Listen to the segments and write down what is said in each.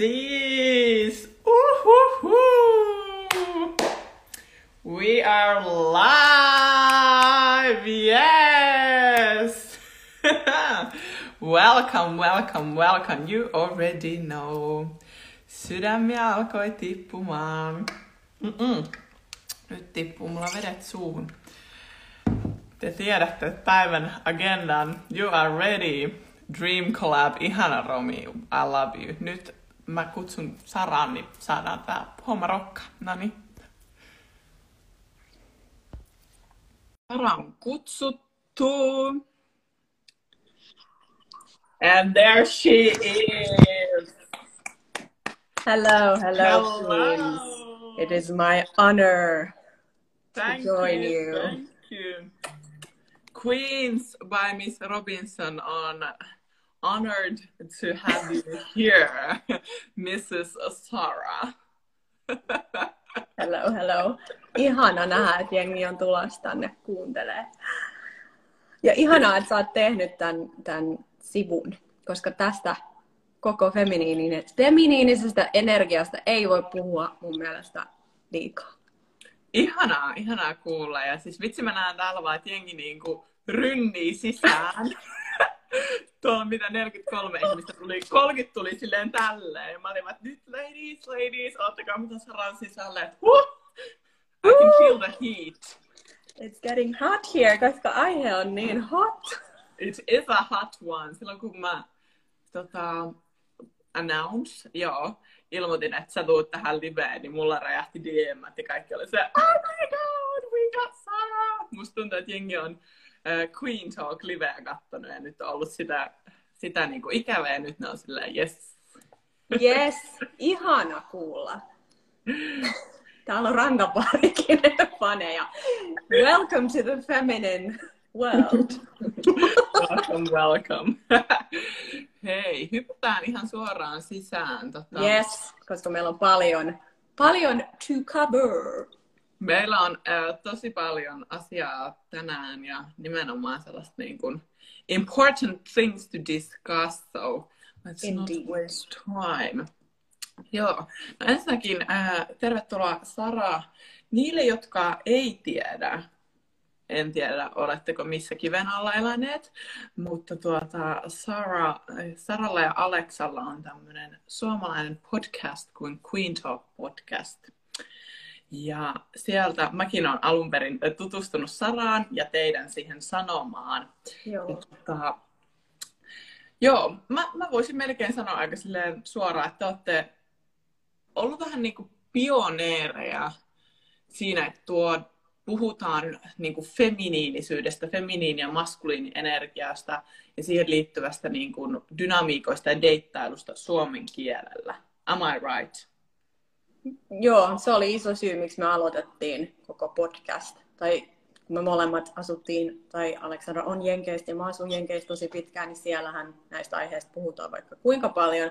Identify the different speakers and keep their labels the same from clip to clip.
Speaker 1: ladies! Ooh-hoo-hoo. We are live! Yes! welcome, welcome, welcome. You already know. Sydämiä alkoi tippumaan. Mm-mm. Nyt tippuu mulla vedet suuhun. Te tiedätte päivän agendan. You are ready. Dream Collab, ihana Romi, I love you. Nyt mä kutsun Saraan, niin saadaan tää homma rokka. Sara on kutsuttu. And there she is.
Speaker 2: Hello, hello,
Speaker 1: Hello.
Speaker 2: It is my honor
Speaker 1: Thank
Speaker 2: to join
Speaker 1: you.
Speaker 2: you.
Speaker 1: Thank you. Queens by Miss Robinson on honored to have you here, Mrs. Sarah.
Speaker 2: Hello, hello. Ihana nähdä, että jengi on tulossa tänne kuuntelee. Ja ihanaa, että sä oot tehnyt tämän, tämän sivun, koska tästä koko feminiininen, feminiinisestä energiasta ei voi puhua mun mielestä liikaa.
Speaker 1: Ihanaa, ihanaa kuulla. Ja siis vitsi mä näen täällä vaan, että jengi niinku rynnii sisään. Tuolla mitä 43 ihmistä tuli, 30 tuli silleen tälleen. Ja mä olin että nyt ladies, ladies, ottakaa mitä saran sisälle. Että huh, I can feel the heat.
Speaker 2: It's getting hot here, koska aihe on niin hot.
Speaker 1: It is a hot one. Silloin kun mä tota, announce, joo, ilmoitin, että sä tuut tähän liveen, niin mulla räjähti DM ja kaikki oli se, oh my god, we got Sarah! Musta tuntuu, että jengi on Queen Talk liveä kattonut ja nyt on ollut sitä, sitä niinku ikävää ja nyt ne on silleen, yes.
Speaker 2: Yes, ihana kuulla. Täällä on rangaparikin faneja. Welcome to the feminine world.
Speaker 1: Welcome, welcome. Hei, hyppään ihan suoraan sisään. Tota,
Speaker 2: Yes, koska meillä on paljon, paljon to cover.
Speaker 1: Meillä on äh, tosi paljon asiaa tänään ja nimenomaan sellaista niin kuin important things to discuss, so let's
Speaker 2: Indeed.
Speaker 1: not waste time. Joo, no ensinnäkin äh, tervetuloa Sara. Niille, jotka ei tiedä, en tiedä, oletteko missä kiven alla eläneet, mutta tuota, Sara, Saralla ja Aleksalla on tämmöinen suomalainen podcast kuin Queen Talk Podcast. Ja sieltä mäkin olen alun perin tutustunut Saraan ja teidän siihen sanomaan.
Speaker 2: Joo.
Speaker 1: tota, joo, mä, mä voisin melkein sanoa aika suoraan, että te olette ollut vähän niin kuin pioneereja siinä, että tuo, puhutaan niin kuin feminiinisyydestä, feminiini- ja maskuliinienergiasta ja siihen liittyvästä niin kuin dynamiikoista ja deittailusta suomen kielellä. Am I right?
Speaker 2: Joo, se oli iso syy, miksi me aloitettiin koko podcast. Tai kun me molemmat asuttiin, tai Aleksandra on Jenkeistä ja mä asun Jenkeistä tosi pitkään, niin siellähän näistä aiheista puhutaan vaikka kuinka paljon.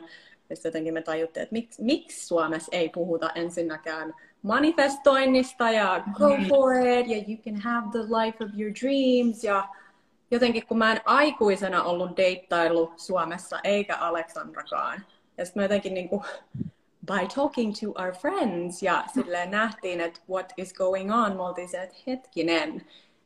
Speaker 2: Ja sitten jotenkin me tajuttiin, että miksi, miksi Suomessa ei puhuta ensinnäkään manifestoinnista ja go for it ja you can have the life of your dreams ja jotenkin kun mä en aikuisena ollut deittailu Suomessa eikä Aleksandrakaan. Ja sitten mä jotenkin niin kuin, by talking to our friends ja silleen nähtiin, että what is going on, me oltiin se, että hetkinen,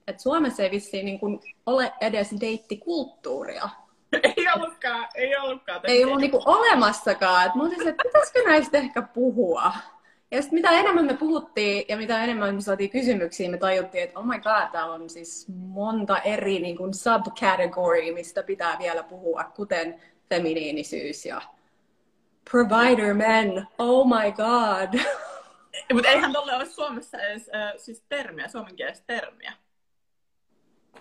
Speaker 2: että Suomessa ei vissiin niin kuin ole edes deittikulttuuria.
Speaker 1: ei ollutkaan, ei ollutkaan.
Speaker 2: Ei ollut niin kuin olemassakaan. Että mä oltiin se, että pitäisikö näistä ehkä puhua. Ja sitten mitä enemmän me puhuttiin ja mitä enemmän me saatiin kysymyksiä, me tajuttiin, että oh my god, täällä on siis monta eri niin kuin subcategory, mistä pitää vielä puhua, kuten feminiinisyys ja provider men. Oh my god.
Speaker 1: Mutta eihän tolle ole Suomessa edes äh, siis termiä, suomenkielistä termiä.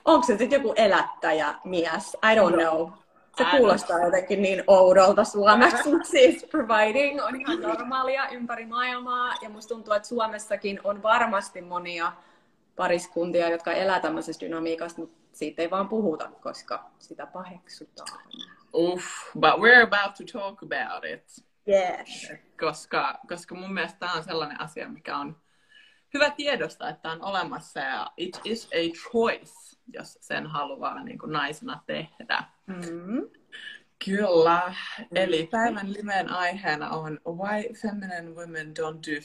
Speaker 2: Onko se sitten joku elättäjä mies? I don't know. Se kuulostaa jotenkin niin oudolta suomeksi, mutta siis providing on ihan normaalia ympäri maailmaa. Ja musta tuntuu, että Suomessakin on varmasti monia pariskuntia, jotka elää tämmöisestä dynamiikasta, mutta siitä ei vaan puhuta, koska sitä paheksutaan.
Speaker 1: Uff, but we're about to talk about it.
Speaker 2: Yes.
Speaker 1: Koska, koska mun mielestä tämä on sellainen asia, mikä on hyvä tiedostaa, että on olemassa ja it is a choice, jos sen haluaa niin kuin naisena tehdä.
Speaker 2: Mm.
Speaker 1: Kyllä. Eli päivän liven aiheena on Why Feminine Women Don't Do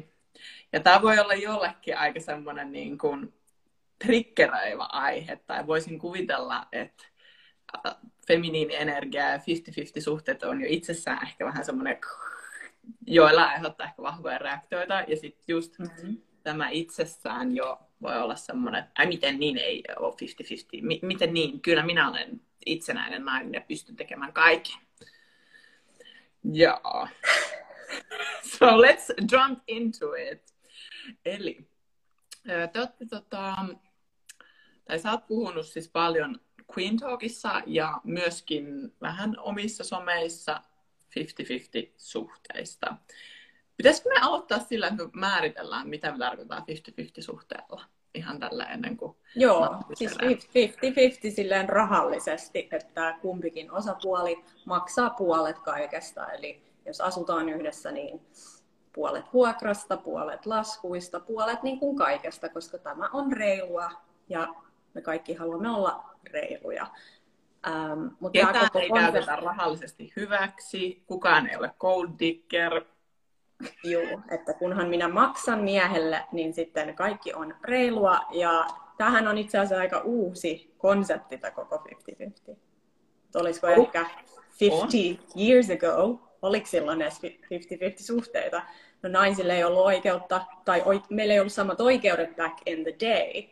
Speaker 1: 50-50. Ja tämä voi olla jollekin aika semmoinen niin kuin triggeröivä aihe, tai voisin kuvitella, että feminiinienergia ja 50-50 suhteet on jo itsessään ehkä vähän semmoinen, joilla aiheuttaa ehkä vahvoja reaktioita, ja sitten just mm-hmm. tämä itsessään jo voi olla semmoinen, että ai miten niin ei ole 50-50, M- miten niin, kyllä minä olen itsenäinen nainen ja pystyn tekemään kaiken. Joo. so let's jump into it. Eli te olette, tota, tai sä oot puhunut siis paljon Queen Talkissa ja myöskin vähän omissa someissa 50-50 suhteista. Pitäisikö me aloittaa sillä, että me määritellään, mitä me tarkoittaa 50-50 suhteella? Ihan tällä ennen kuin...
Speaker 2: Joo, siis 50-50 silleen rahallisesti, että kumpikin osapuoli maksaa puolet kaikesta. Eli jos asutaan yhdessä, niin puolet vuokrasta, puolet laskuista, puolet niin kuin kaikesta, koska tämä on reilua ja me kaikki haluamme olla reiluja.
Speaker 1: Ähm, mutta Ketään ei konsepti... käytetä rahallisesti hyväksi, kukaan ei ole gold digger.
Speaker 2: Joo, että kunhan minä maksan miehelle, niin sitten kaikki on reilua. Ja tähän on itse asiassa aika uusi konsepti tämä koko 50-50. Olisiko oh. ehkä 50 oh. years ago, oliko silloin edes 50-50 suhteita? No naisille ei ollut oikeutta, tai meillä ei ollut samat oikeudet back in the day.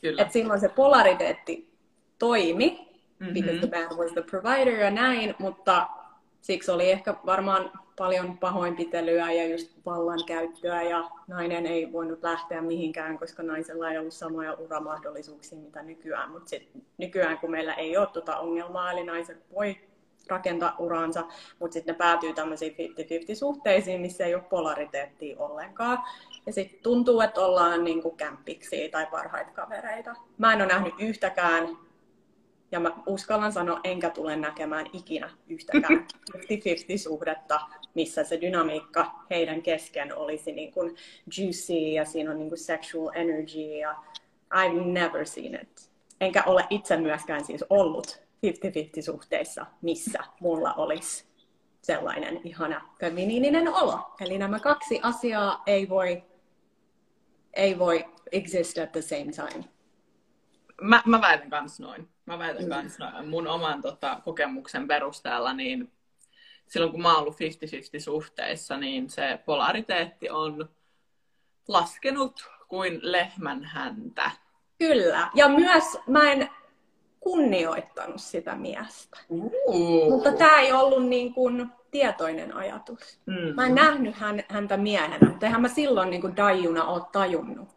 Speaker 2: Kyllä. Et silloin se polariteetti toimi, mm-hmm. because the man was the provider ja näin, mutta siksi oli ehkä varmaan paljon pahoinpitelyä ja just vallankäyttöä ja nainen ei voinut lähteä mihinkään, koska naisella ei ollut samoja uramahdollisuuksia mitä nykyään. Mutta nykyään kun meillä ei ole tuota ongelmaa, eli naiset voi rakentaa uraansa, mutta sitten ne päätyy tämmöisiin 50-50 suhteisiin, missä ei ole polariteettia ollenkaan. Ja sitten tuntuu, että ollaan niinku kämppiksi tai parhaita kavereita. Mä en ole nähnyt yhtäkään, ja mä uskallan sanoa, enkä tule näkemään ikinä yhtäkään 50-50 suhdetta, missä se dynamiikka heidän kesken olisi niin kuin juicy ja siinä on niin kuin sexual energy ja I've never seen it. Enkä ole itse myöskään siis ollut 50-50 suhteissa, missä mulla olisi sellainen ihana feminiininen olo. Eli nämä kaksi asiaa ei voi, ei voi exist at the same time.
Speaker 1: Mä, mä väitän kans noin. Mä väitän mm. kans noin. Mun oman tota, kokemuksen perusteella, niin silloin kun mä oon ollut 50-50 suhteissa, niin se polariteetti on laskenut kuin lehmän häntä.
Speaker 2: Kyllä. Ja myös mä en kunnioittanut sitä miestä. Uh. Mutta tämä ei ollut niin kuin tietoinen ajatus. Mm. Mä en nähnyt hän, häntä miehenä, mutta eihän mä silloin niin kuin dajuna ole tajunnut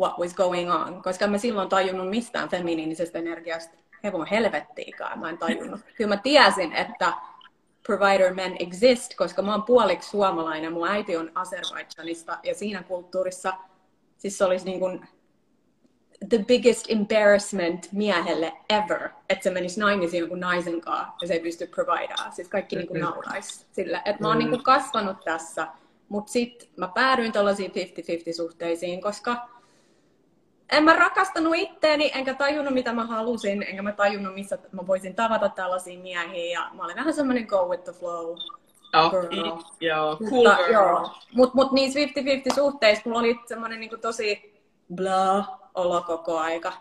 Speaker 2: what was going on, koska mä silloin tajunnut mistään feminiinisestä energiasta hevon helvettiikaan, mä en tajunnut. Kyllä mä tiesin, että provider men exist, koska mä oon puoliksi suomalainen, mun äiti on Azerbaidžanista ja siinä kulttuurissa siis se olisi niin kuin the biggest embarrassment miehelle ever, että se menisi naimisiin jonkun naisen kanssa ja se ei pysty providea. Siis kaikki niin kuin nauraisi sillä. Että mä oon niin kuin kasvanut tässä, mutta sitten mä päädyin tällaisiin 50-50 suhteisiin, koska en mä rakastanut itteeni, enkä tajunnut mitä mä halusin, enkä mä tajunnut missä mä voisin tavata tällaisia miehiä. Ja mä olin vähän semmoinen go with the flow.
Speaker 1: Oh, girl. joo, cool Mutta, girl. Joo.
Speaker 2: Mut, mut niissä 50-50 suhteissa mulla oli semmoinen niin tosi blah olo koko aika.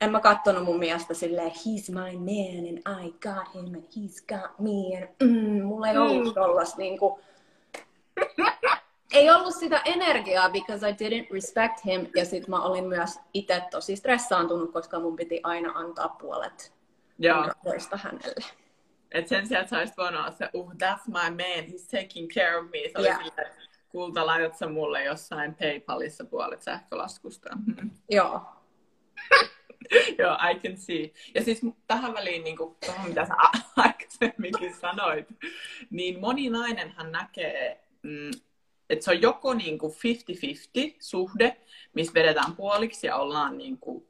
Speaker 2: En mä kattonut mun miestä silleen, he's my man and I got him and he's got me. And, mm, mulla ei ollut mm. tollas niinku... ei ollut sitä energiaa because I didn't respect him. Ja sit mä olin myös itse tosi stressaantunut, koska mun piti aina antaa puolet rahoista hänelle.
Speaker 1: Et sen sijaan, että sä olisit voinut olla se, uh, that's my man, he's taking care of me. Se yeah. oli sille, kulta, laitat sä mulle jossain PayPalissa puolet sähkölaskusta. Mm.
Speaker 2: Joo.
Speaker 1: Joo, I can see. Ja siis tähän väliin, niin kuin, tuohon mitä sä aikaisemminkin sanoit, niin moni nainenhan näkee, mm, että se on joko niin kuin 50-50 suhde, missä vedetään puoliksi ja ollaan niin kuin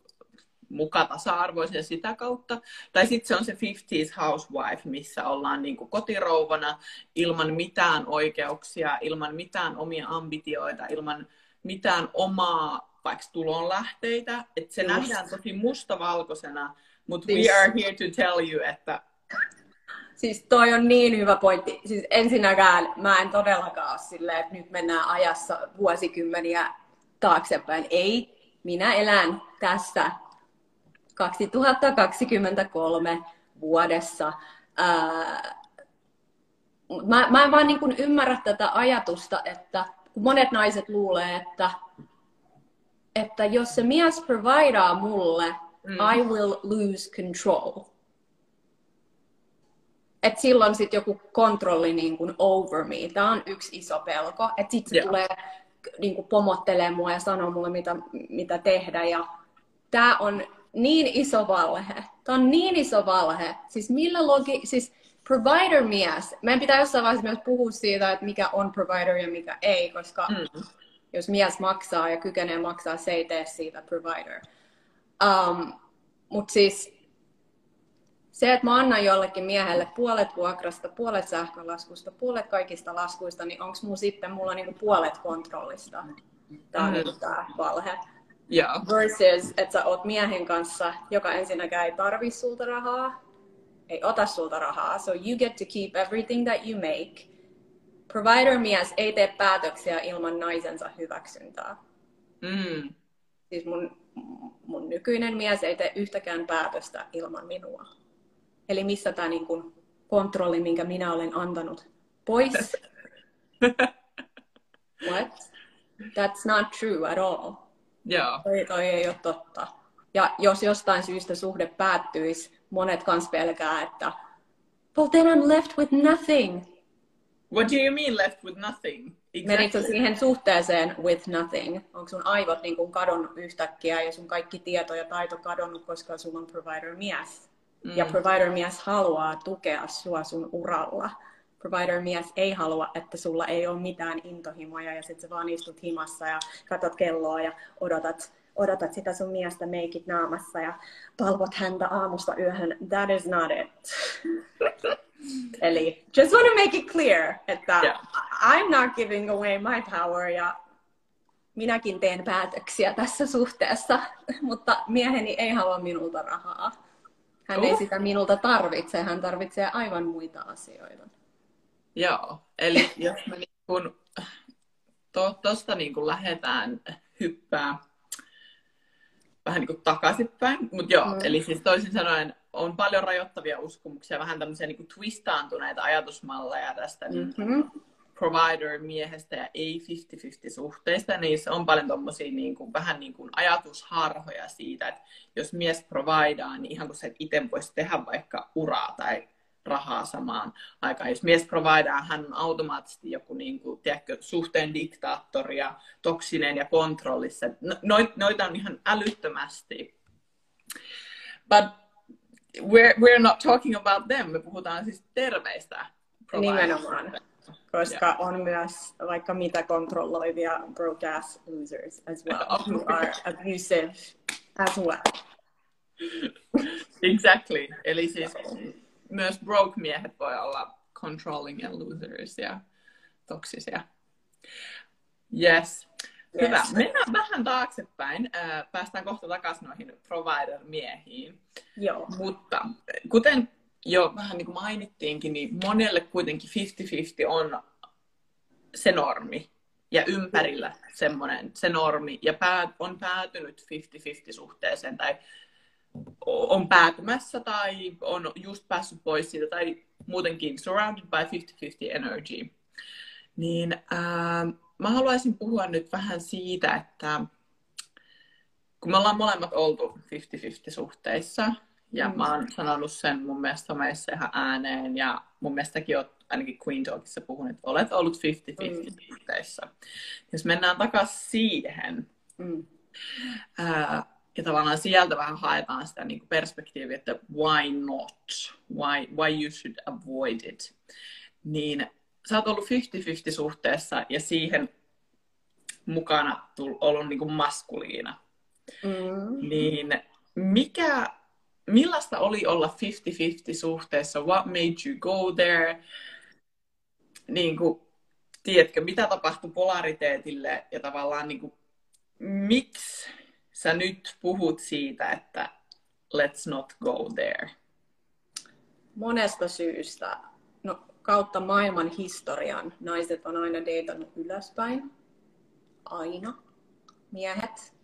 Speaker 1: muka tasa-arvoisia sitä kautta. Tai sitten se on se 50s housewife, missä ollaan niin kuin kotirouvana ilman mitään oikeuksia, ilman mitään omia ambitioita, ilman mitään omaa vaikka tulonlähteitä. Että se Just. nähdään tosi mustavalkoisena Mutta
Speaker 2: Siis-
Speaker 1: we are here to tell you, että
Speaker 2: Siis toi on niin hyvä pointti. Siis ensinnäkään mä en todellakaan ole silleen, että nyt mennään ajassa vuosikymmeniä taaksepäin. Ei, minä elän tässä 2023 vuodessa. Ää, mä, mä en vaan niin kuin ymmärrä tätä ajatusta, että kun monet naiset luulee, että, että jos se mies providaa mulle,
Speaker 1: Mm.
Speaker 2: I will lose control että silloin sitten joku kontrolli niin kuin over me. Tämä on yksi iso pelko. Että sitten se
Speaker 1: Joo.
Speaker 2: tulee niin kuin pomottelee mua ja sanoo mulle, mitä, mitä tehdä. Ja tämä on niin iso valhe. Tämä on niin iso valhe. Siis millä logi... Siis provider-mies. Meidän pitää jossain vaiheessa myös puhua siitä, että mikä on provider ja mikä ei, koska
Speaker 1: mm,
Speaker 2: jos mies maksaa ja kykenee maksaa, se ei tee siitä provider. Um, Mutta siis se, että mä annan jollekin miehelle puolet vuokrasta, puolet sähkölaskusta, puolet kaikista laskuista, niin onko mun sitten mulla niinku puolet kontrollista? Tämä on
Speaker 1: Mm.
Speaker 2: niinku tää valhe.
Speaker 1: joo,
Speaker 2: Versus, että sä oot miehen kanssa, joka ensinnäkään ei tarvi sulta rahaa, ei ota sulta rahaa, so you get to keep everything that you make. Provider-mies ei tee päätöksiä ilman naisensa hyväksyntää.
Speaker 1: mm,
Speaker 2: Siis mun, mun nykyinen mies ei tee yhtäkään päätöstä ilman minua. Eli missä tämä niin kun kontrolli, minkä minä olen antanut pois? What? That's not true at all.
Speaker 1: joo,
Speaker 2: Toi, toi ei ole totta. Ja jos jostain syystä suhde päättyisi, monet kans pelkää, että well then I'm left with nothing.
Speaker 1: What do you mean left with nothing?
Speaker 2: Menitkö siihen suhteeseen with nothing? Onko sun aivot niin kuin kadonnut yhtäkkiä ja sun kaikki tieto ja taito kadonnut, koska sulla on provider-mies?
Speaker 1: Mm.
Speaker 2: Ja provider-mies haluaa tukea sua sun uralla. Provider-mies ei halua, että sulla ei ole mitään intohimoja ja sit sä vaan istut himassa ja katot kelloa ja odotat, odotat sitä sun miestä meikit naamassa ja palvot häntä aamusta yöhön. That is not it. Eli just want to make it clear, että
Speaker 1: Yeah.
Speaker 2: I'm not giving away my power ja minäkin teen päätöksiä tässä suhteessa, mutta mieheni ei halua minulta rahaa. Hän ei
Speaker 1: Uh.
Speaker 2: sitä minulta tarvitse, hän tarvitsee aivan muita asioita.
Speaker 1: Joo, eli jos me niin kun, to, tosta niin kun lähdetään hyppää vähän niin kuin takaisinpäin, mutta joo,
Speaker 2: Mm.
Speaker 1: eli siis toisin sanoen on paljon rajoittavia uskomuksia, vähän tämmöisiä niin kuin twistaantuneita ajatusmalleja tästä mm.
Speaker 2: Mm-hmm.
Speaker 1: Provider-miehestä ja ei 50-50 suhteista, niissä on paljon tommosia niin kuin, vähän niin kuin ajatusharhoja siitä, että jos mies providaa, niin ihan kuin sä et itse voisi tehdä vaikka uraa tai rahaa samaan aikaan. Jos mies providaa, hän on automaattisesti joku niin kuin, tiedätkö, suhteen diktaattori ja toksinen ja kontrollissa. No, noit, noita on ihan älyttömästi. But we're, we're not talking about them. Me puhutaan siis terveistä providereista.
Speaker 2: Nimenomaan. Koska on myös vaikka mitä kontrolloivia broke ass losers as well, who are abusive as well.
Speaker 1: Exactly. Eli siis myös broke-miehet voi olla controlling ja losers ja toksisia. Yes. Hyvä.
Speaker 2: Yes.
Speaker 1: Mennään vähän taaksepäin. Päästään kohta takaisin noihin provider-miehiin.
Speaker 2: Joo.
Speaker 1: Mutta kuten jo vähän niin kuin mainittiinkin, niin monelle kuitenkin 50-50 on se normi. Ja ympärillä semmoinen se normi. Ja päät, on päätynyt 50-50 suhteeseen tai on päätymässä tai on just päässyt pois siitä tai muutenkin surrounded by 50-50 energy. Niin ää, mä haluaisin puhua nyt vähän siitä, että kun me ollaan molemmat oltu 50-50 suhteissa, ja
Speaker 2: Mm.
Speaker 1: mä oon sanonut sen mun mielestä somessa ihan ääneen, ja mun mielestäkin oot ainakin Queen Talkissa puhunut, että olet ollut 50-50
Speaker 2: Mm.
Speaker 1: suhteissa. Jos mennään takaisin siihen,
Speaker 2: Mm.
Speaker 1: ää, ja tavallaan sieltä vähän haetaan sitä niin perspektiiviä, että why not? Why, why you should avoid it? Niin sä oot ollut 50-50 suhteessa ja siihen mukana tull, ollut niin kuin maskuliina.
Speaker 2: Mm.
Speaker 1: Niin mikä, millaista oli olla 50-50 suhteessa? What made you go there? Niin kuin, tiedätkö, mitä tapahtui polariteetille ja tavallaan niin kuin, miksi sä nyt puhut siitä, että let's not go there?
Speaker 2: Monesta syystä. No, kautta maailman historian naiset on aina deitannut ylöspäin. Aina. Miehet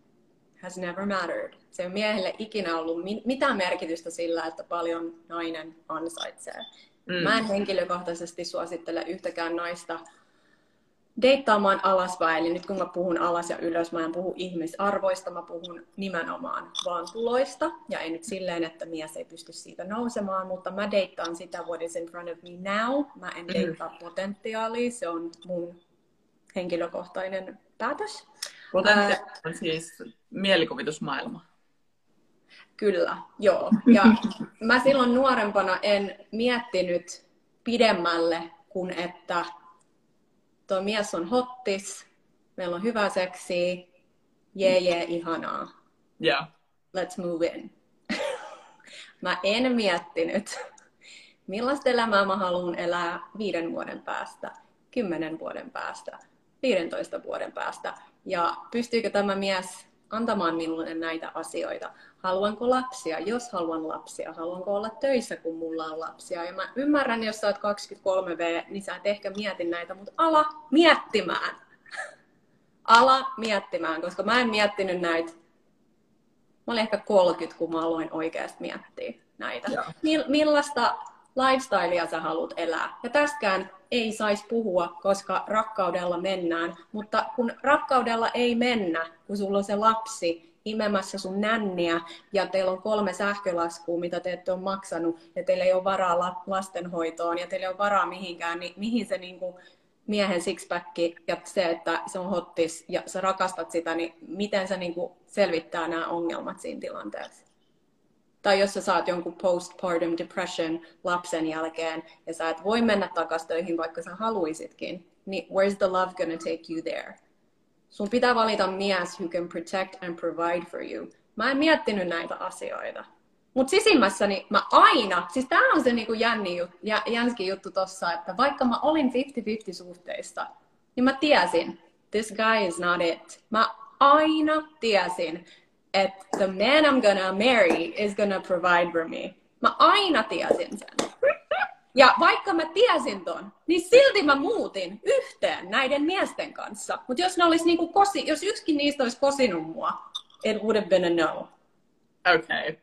Speaker 2: has never mattered. Se on miehelle ikinä ollut mitään merkitystä sillä, että paljon nainen ansaitsee. Mm. Mä en henkilökohtaisesti suosittele yhtäkään naista deittaamaan alaspäin. Eli nyt kun mä puhun alas ja ylös, mä en puhu ihmisarvoista, mä puhun nimenomaan vaan tuloista. Ja ei nyt silleen, että mies ei pysty siitä nousemaan, mutta mä deittaan sitä what is in front of me now. Mä en mm. deittaa potentiaalia, se on mun henkilökohtainen päätös.
Speaker 1: Potentiaali on siis mielikuvitusmaailma.
Speaker 2: Kyllä, joo. Ja mä silloin nuorempana en miettinyt pidemmälle kuin että tuo mies on hottis, meillä on hyvä seksi, jee jee, ihanaa.
Speaker 1: Yeah.
Speaker 2: Let's move in. mä en miettinyt, millaista elämää mä haluan elää viiden vuoden päästä, kymmenen vuoden päästä, 15 vuoden päästä. Ja pystyykö tämä mies antamaan minulle näitä asioita. Haluanko lapsia? Jos haluan lapsia. Haluanko olla töissä, kun mulla on lapsia? Ja mä ymmärrän, jos sä oot 23V, niin sä et ehkä mieti näitä, mutta ala miettimään. ala miettimään, koska mä en miettinyt näitä. Mä olin ehkä 30, kun mä aloin oikeasti miettiä näitä. Millaista lifestylea sä haluat elää. Ja tästäkään ei saisi puhua, koska rakkaudella mennään. Mutta kun rakkaudella ei mennä, kun sulla on se lapsi imemässä sun nänniä ja teillä on kolme sähkölaskua, mitä te ette ole maksanut ja teillä ei ole varaa lastenhoitoon ja teillä ei ole varaa mihinkään, niin mihin se niinku miehen sixpacki ja se, että se on hottis ja sä rakastat sitä, niin miten se niinku selvittää nämä ongelmat siinä tilanteessa? Tai jos sä saat jonkun postpartum depression lapsen jälkeen ja sä et voi mennä takaisin töihin, vaikka sä haluisitkin, niin where's the love gonna take you there? Sun pitää valita mies who can protect and provide for you. Mä en miettinyt näitä asioita. Mutta sisimmässäni mä aina, siis tää on se niinku jänni jä, jänski juttu tossa, että vaikka mä olin 50-50 suhteista, niin mä tiesin, this guy is not it. Mä aina tiesin, että the man I'm gonna marry is gonna provide for me. Mä aina tiesin sen. Ja vaikka mä tiesin ton, niin silti mä muutin yhteen näiden miesten kanssa. Mutta jos ne olisi niinku kosi, jos yksikin niistä olisi kosinut mua, it would have been a no.
Speaker 1: Okay.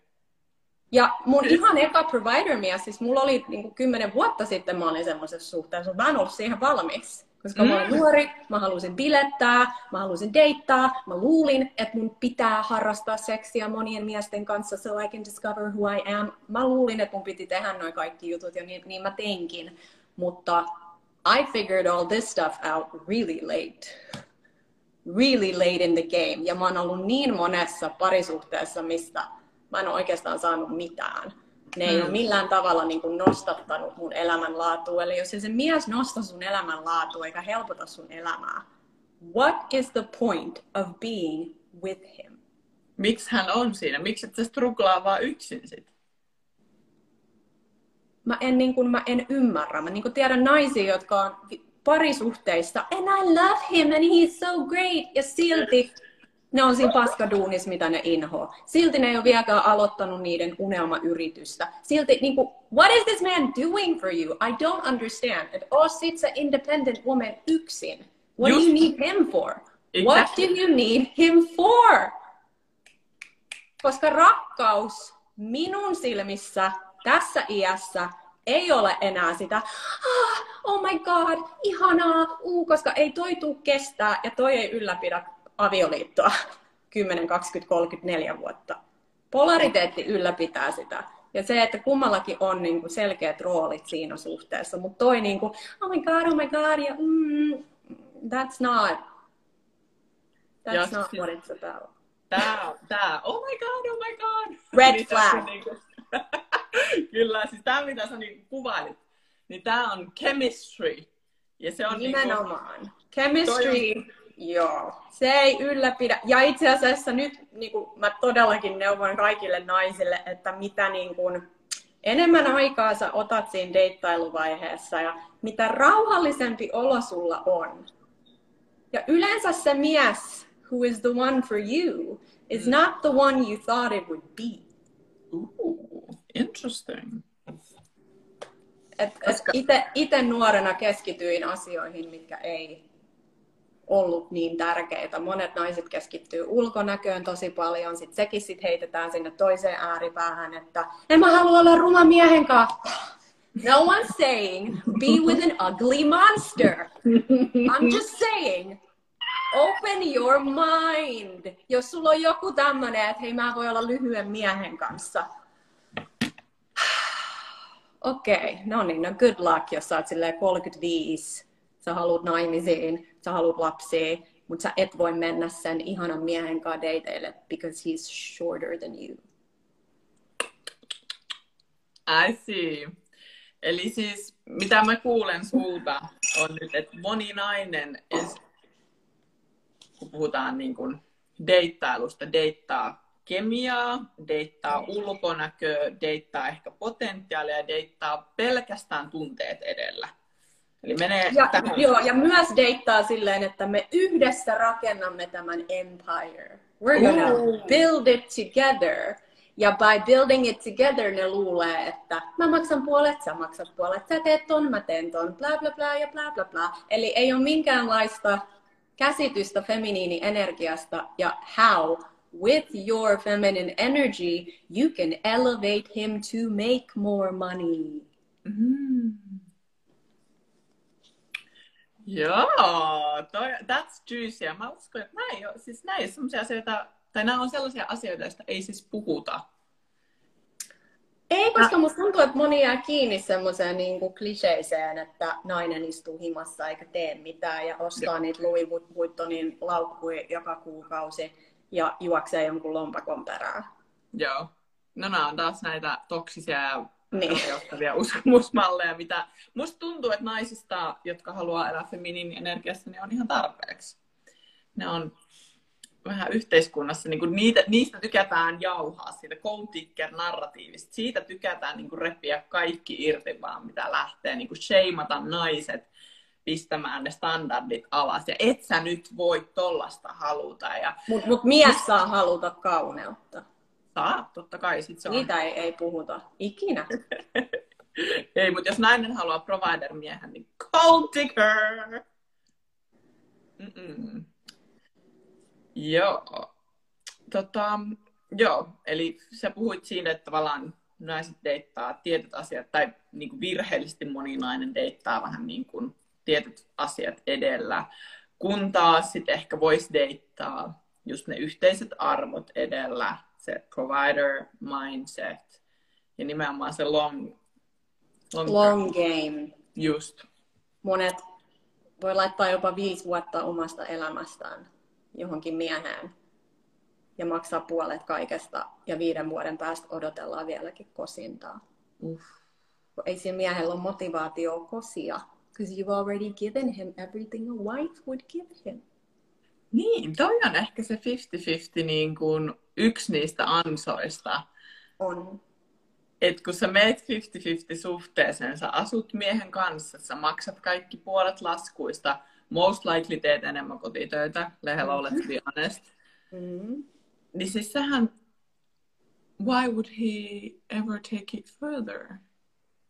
Speaker 2: Ja mun ihan eka provider-mies, siis mulla oli niinku kymmenen vuotta sitten mä olin semmoisessa suhteessa, mutta mä en ollut siihen valmis. Koska mm. mä olin nuori, mä halusin bilettää, mä halusin deittaa, mä luulin, että mun pitää harrastaa seksiä monien miesten kanssa so I can discover who I am. Mä luulin, että mun piti tehdä noin kaikki jutut ja niin, niin mä teinkin. Mutta I figured all this stuff out really late. Really late in the game. Ja mä oon ollut niin monessa parisuhteessa, mistä mä en ole oikeastaan saanut mitään ne ei mm. ole millään tavalla niin kuin nostattanut mun elämänlaatua. Eli jos se mies nosta sun elämänlaatua eikä helpota sun elämää, what is the point of being with him?
Speaker 1: Miksi hän on siinä? Miksi et sä struglaa vaan yksin sit?
Speaker 2: Mä en, niin kuin, mä en ymmärrä. Mä niin kuin tiedän naisia, jotka on parisuhteissa, and I love him and he's so great, ja silti ne on siinä paskaduunissa, mitä ne inhoa. Silti ne ei ole vieläkään aloittanut niiden unelmayritystä. Silti, niin kuin, what is this man doing for you? I don't understand. Et oo sit se independent woman yksin. What Just. do you need him for? Exactly. What do you need him for? Koska rakkaus minun silmissä tässä iässä ei ole enää sitä, ah, oh my god, ihanaa, uu, koska ei toi tuu kestää ja toi ei ylläpidä avioliittoa 10, 20, 34 vuotta. Polariteetti ylläpitää sitä. Ja se, että kummallakin on niin kuin selkeät roolit siinä suhteessa. Mutta toi niin kuin, oh my god, oh my god, ja mm, that's not, that's ja, not what it's about.
Speaker 1: Tää, tää, oh my god, oh my god.
Speaker 2: Red flag.
Speaker 1: Niin kuin, kyllä, siis tää mitä sä niin kuvailit, niin tää on chemistry. Ja se on
Speaker 2: Nimenomaan. Niin kuin, chemistry. Toi, Joo, se ei ylläpidä. Ja itse asiassa nyt niin kuin mä todellakin neuvon kaikille naisille, että mitä niin kuin, enemmän aikaa sä otat siinä deittailuvaiheessa ja mitä rauhallisempi olo sulla on. Ja yleensä se mies who is the one for you is mm. not the one you thought it would be.
Speaker 1: Ooh, interesting.
Speaker 2: Et, et ite, ite nuorena keskityin asioihin, mitkä ei ollut niin tärkeitä. Monet naiset keskittyy ulkonäköön tosi paljon, sitten sekin sit heitetään sinne toiseen ääripäähän, että en mä halua olla ruma miehen kanssa. No one's saying be with an ugly monster. I'm just saying. Open your mind. Jos sulla on joku tämmönen, että hei mä voin olla lyhyen miehen kanssa. Okei, okay, no niin, no good luck, jos sä oot silleen 35, sä haluat naimisiin, sä haluat lapsia, mutta sä et voi mennä sen ihanan miehen kanssa dateille because he's shorter than you.
Speaker 1: I see. Eli siis, mitä mä kuulen sulta, on nyt, että moni nainen, kun puhutaan niin kuin deittailusta, deittaa kemiaa, deittaa ulkonäköä, deittaa ehkä potentiaalia deittaa pelkästään tunteet edellä. Eli menee
Speaker 2: ja, tähän. Joo, ja myös deittaa silleen, että me yhdessä rakennamme tämän empire. We're gonna Ooh. build it together. Ja by building it together ne luulee, että mä maksan puolet, sä maksat puolet, sä teet ton, mä teen ton, bla bla bla ja bla bla bla. Eli ei ole minkäänlaista käsitystä feminiini-energiasta ja how with your feminine energy you can elevate him to make more money. Mm.
Speaker 1: Joo, toi, that's juicy. Ja mä uskon, että näin, siis näin on sellaisia asioita, tai nämä on sellaisia asioita, joista ei siis puhuta.
Speaker 2: Ei, koska musta tuntuu, että moni jää kiinni semmoiseen niin kuin kliseiseen, että nainen istuu himassa eikä tee mitään ja ostaa Joo. niitä Louis Vuittonin laukkuja joka kuukausi ja juoksee jonkun lompakon perään.
Speaker 1: Joo. No nämä on taas näitä toksisia ja niin. johtavia uskomusmalleja, mitä musta tuntuu, että naisista, jotka haluaa elää feminiin energiassa, niin on ihan tarpeeksi. Ne on vähän yhteiskunnassa, niin kuin niitä, niistä tykätään jauhaa, siitä gold narratiivista Siitä tykätään niin kuin repiä kaikki irti vaan, mitä lähtee, niin kuin sheimata naiset pistämään ne standardit alas. Ja et sä nyt voi tollasta haluta. Ja...
Speaker 2: Mutta mut mies saa haluta kauneutta.
Speaker 1: Saa, totta kai. Sit se
Speaker 2: on... Niitä ei, ei puhuta ikinä.
Speaker 1: ei, mutta jos nainen haluaa provider-miehen, niin gold digger! Mm-mm. Joo. Tota, joo, eli sä puhuit siinä, että tavallaan naiset deittaa tietyt asiat, tai niin kuin virheellisesti moni nainen deittaa vähän niin kuin tietyt asiat edellä, kun taas sitten ehkä voisi deittaa just ne yhteiset arvot edellä, se provider mindset ja nimenomaan se long,
Speaker 2: long, long game.
Speaker 1: Just.
Speaker 2: Monet voi laittaa jopa viisi vuotta omasta elämästään johonkin mieheen ja maksaa puolet kaikesta ja viiden vuoden päästä odotellaan vieläkin kosintaa. Uff. Ei siinä miehellä ole motivaatio kosia, because you've already given him everything a wife would give him.
Speaker 1: Niin, toi on ehkä se 50-50 niin kuin yksi niistä ansoista.
Speaker 2: On.
Speaker 1: Et kun sä meet 50-50 suhteeseen, sä asut miehen kanssa, sä maksat kaikki puolet laskuista, most likely teet enemmän kotitöitä, lehellä olet be honest. Mm-hmm. Niin siis sähän, why would he ever take it further?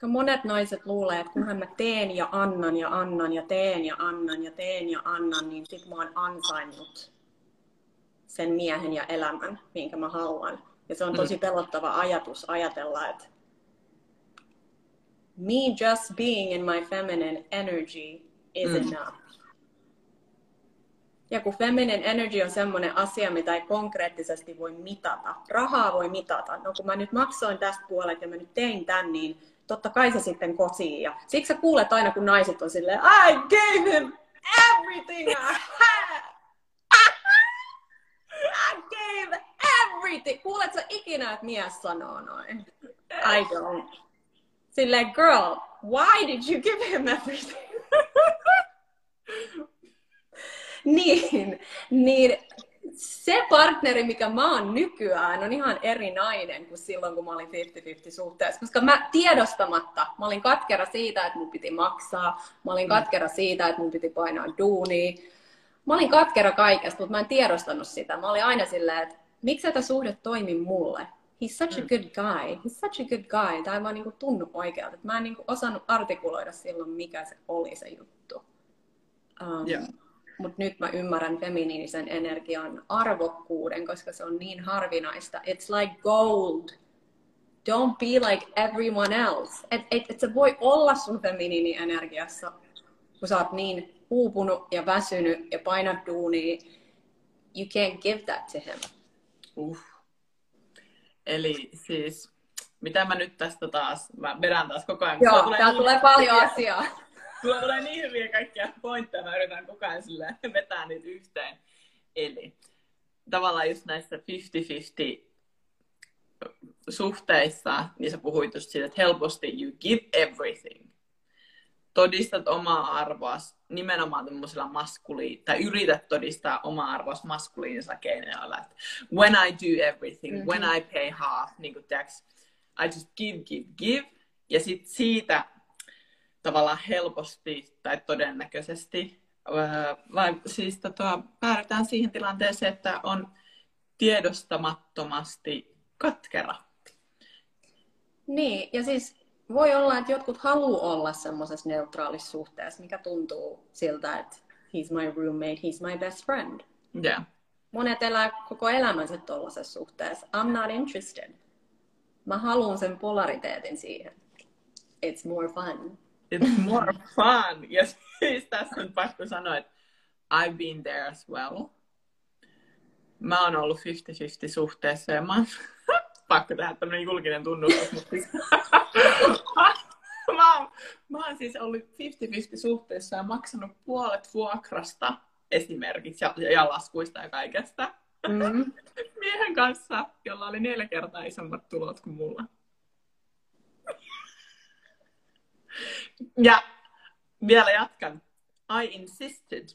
Speaker 2: Monet naiset luulee, että kunhan mä teen ja annan ja annan ja teen ja annan ja teen ja annan, niin sit mä oon ansainnut sen miehen ja elämän, minkä mä haluan. Ja se on tosi mm. pelottava ajatus ajatella, että me just being in my feminine energy is mm. enough. Ja kun feminine energy on semmoinen asia, mitä ei konkreettisesti voi mitata. Rahaa voi mitata. No kun mä nyt maksoin tästä puolet ja mä nyt tein tän, niin totta kai se sitten kotiin. Ja siksi sä kuulet aina, kun naiset on silleen, I gave him everything I had. I gave everything. Kuuletko ikinä, että mies sanoo noin? I don't. Silleen, girl, why did you give him everything? niin, niin se partneri, mikä mä oon nykyään, on ihan eri nainen kuin silloin, kun mä olin 50-50 suhteessa. Koska mä tiedostamatta, mä olin katkera siitä, että mun piti maksaa. Mä olin mm. katkera siitä, että mun piti painaa duunia. Mä olin katkera kaikesta, mutta mä en tiedostanut sitä. Mä olin aina silleen, että miksi tätä suhde toimi mulle? he's such a good guy, he's such a good guy. Tämä ei vaan niinku tunnu oikealta. Mä en niinku osannut artikuloida silloin, mikä se oli se juttu. Um,
Speaker 1: Joo.
Speaker 2: Mutta nyt mä ymmärrän feminiinisen energian arvokkuuden, koska se on niin harvinaista. It's like gold. Don't be like everyone else. Et, et, et se voi olla sun feminiinienergiassa, kun sä oot niin uupunut ja väsynyt ja painat duunia. You can't give that to him.
Speaker 1: Uh. Eli siis, mitä mä nyt tästä taas, mä vedän taas koko ajan.
Speaker 2: Joo,
Speaker 1: Sulla
Speaker 2: täällä
Speaker 1: niin
Speaker 2: tulee paljon asiaa.
Speaker 1: Sulla tulee niin hyviä kaikkia pointteja, mä yritän koko ajan silleen vetää niitä yhteen. Eli tavallaan just näissä 50-50 suhteissa, niin sä puhuit just siitä, että helposti you give everything. Todistat omaa arvoas nimenomaan tämmöisellä maskuliin, tai yrität todistaa omaa arvoas maskuliinisella keinoilla. Että when I do everything, mm-hmm. when I pay half, niin kuin tiiäks, I just give, give, give. Ja sit siitä tavallaan helposti tai todennäköisesti, öö, vai siis tota, päädytään siihen tilanteeseen, että on tiedostamattomasti katkera.
Speaker 2: Niin, ja siis voi olla, että jotkut haluaa olla semmoisessa neutraalissa suhteessa, mikä tuntuu siltä, että he's my roommate, he's my best friend.
Speaker 1: Yeah.
Speaker 2: Monet elää koko elämänsä tuollaisessa suhteessa. I'm not interested. Mä haluan sen polariteetin siihen. It's more fun.
Speaker 1: It's more fun. Ja siis tässä on pakko sanoa, että I've been there as well. Mä oon ollut 50-50 suhteessa ja mä oon pakko tehdä tämmönen julkinen tunnustus, mutta siis... mä, oon, mä oon siis ollut 50-50 suhteessa ja maksanut puolet vuokrasta esimerkiksi ja, ja laskuista ja kaikesta.
Speaker 2: Mm.
Speaker 1: Miehen kanssa, jolla oli neljä kertaa isommat tulot kuin mulla. Ja vielä jatkan. I insisted.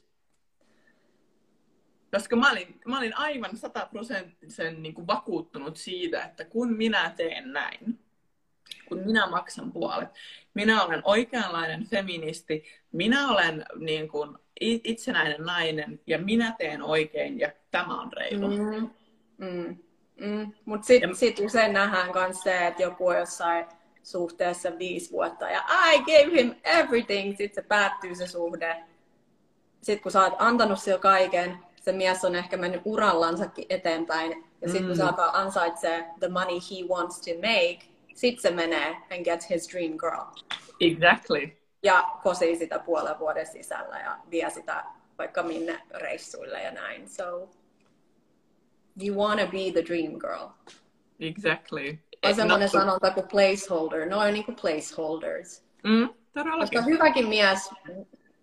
Speaker 1: Koska mä olin, mä olin aivan sataprosenttisen niin kuin vakuuttunut siitä, että kun minä teen näin, kun minä maksan puolet, minä olen oikeanlainen feministi, minä olen niin kuin, itsenäinen nainen ja minä teen oikein ja tämä on reilu.
Speaker 2: Mm. Mm. Mm. Mutta sitten sit usein nähdään myös se, että joku on jossain suhteessa viisi vuotta ja I gave him everything, sitten se päättyy se suhde. Sitten kun sä oot antanut sille kaiken, se mies on ehkä mennyt urallansakin eteenpäin. Ja sitten kun se
Speaker 1: Mm.
Speaker 2: alkaa ansaitsee the money he wants to make, sitten se menee and gets his dream girl.
Speaker 1: Exactly.
Speaker 2: Ja kosii sitä puolen vuoden sisällä ja vie sitä vaikka minne reissuille ja näin. So, you wanna be the dream girl.
Speaker 1: Exactly.
Speaker 2: On semmoinen
Speaker 1: No,
Speaker 2: sanonta kuin placeholder. No on niinku placeholders.
Speaker 1: Mm,
Speaker 2: Koska hyväkin mies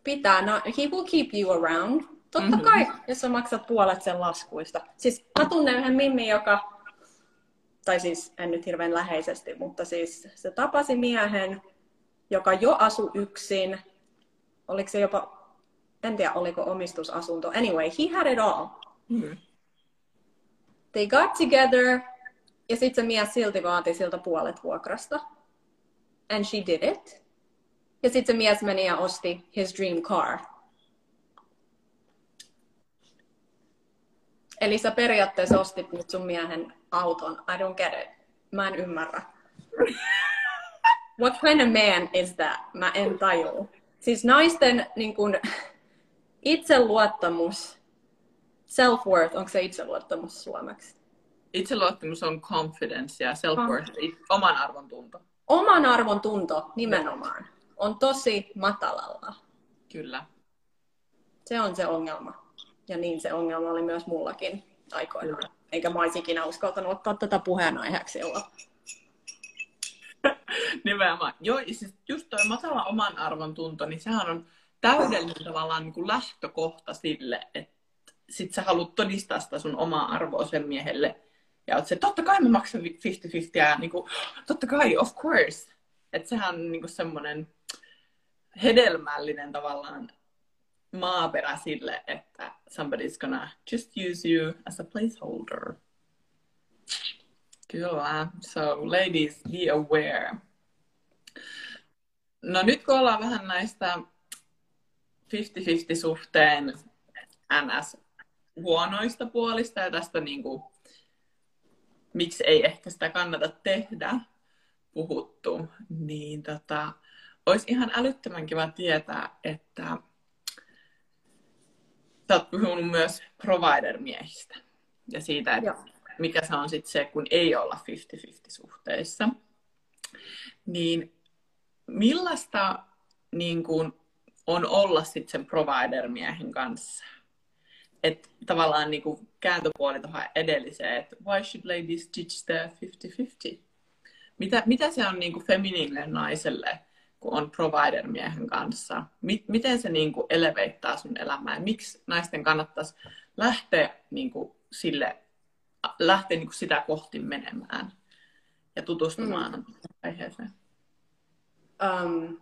Speaker 2: pitää, no, he will keep you around. Totta
Speaker 1: Mhm.
Speaker 2: kai, jos sä maksat puolet sen laskuista. Siis mä tunnen yhden Mimmi, joka, tai siis en nyt hirveän läheisesti, mutta siis se tapasi miehen, joka jo asui yksin. Oliko se jopa, en tiedä oliko omistusasunto. Anyway, he had it all.
Speaker 1: Mm.
Speaker 2: They got together, ja sitten se mies silti vaati siltä puolet vuokrasta. And she did it. Ja sitten se mies meni ja osti his dream car. Eli sä periaatteessa ostit nyt sun miehen auton. I don't get it. Mä en ymmärrä. What kind of man is that? Mä en tajua. Siis naisten niin kun, itseluottamus, self-worth, onko se itseluottamus suomeksi?
Speaker 1: Itseluottamus on confidence ja self-worth, oman arvon tunto.
Speaker 2: Oman arvon tunto nimenomaan on tosi matalalla.
Speaker 1: Kyllä.
Speaker 2: Se on se ongelma. Ja niin se ongelma oli myös mullakin aikoinaan. Eikä mä olisi ikinä uskaltanut ottaa tätä puheenaiheeksi silloin.
Speaker 1: Nimenomaan. Joo, ja siis just toi matala oman arvon tunto, niin sehän on täydellinen tavallaan niin kuin lähtökohta sille, että sit sä haluat todistaa sitä sun omaa arvoa sen miehelle. Ja oot se, totta kai mä maksan 50-50 ja niin kuin, totta kai, of course. Että sehän on niin kuin semmoinen hedelmällinen tavallaan maaperä sille, että somebody's gonna just use you as a placeholder. Kyllä. So ladies, be aware. No nyt kun ollaan vähän näistä 50-50 suhteen NS huonoista puolista ja tästä niinku miksi ei ehkä sitä kannata tehdä, puhuttu, niin tota, olisi ihan älyttömän kiva tietää, että sä oot puhunut myös provider-miehistä ja siitä, että Joo. mikä se on sitten se, kun ei olla 50-50 suhteissa. Niin millaista niin kun, on olla sitten sen provider-miehen kanssa? Että tavallaan niin kuin kääntöpuoli tuohon edelliseen, että why should ladies teach the 50-50? Mitä, mitä se on niin kuin feminiinille naiselle, kun on provider-miehen kanssa? miten se niin kuin eleveittaa sun elämää? Miksi naisten kannattaisi lähteä niin kuin sille, lähteä niin kuin sitä kohti menemään ja tutustumaan mm. aiheeseen?
Speaker 2: Um,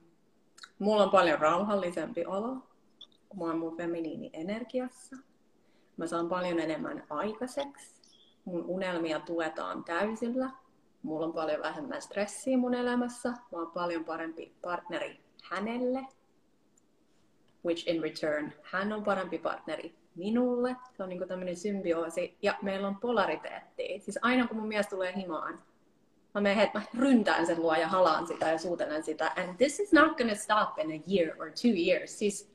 Speaker 2: mulla on paljon rauhallisempi olo, kun mä oon mun feminiini energiassa. Mä saan paljon enemmän aikaiseksi. Mun unelmia tuetaan täysillä. Mulla on paljon vähemmän stressiä mun elämässä. Mä oon paljon parempi partneri hänelle. Which in return, hän on parempi partneri minulle. Se on niin tämmöinen symbioosi. Ja meillä on polariteetti. Siis aina kun mun mies tulee himaan, mä menen, että mä ryntään sen luo ja halaan sitä ja suutelen sitä. And this is not gonna stop in a year or two years. Siis,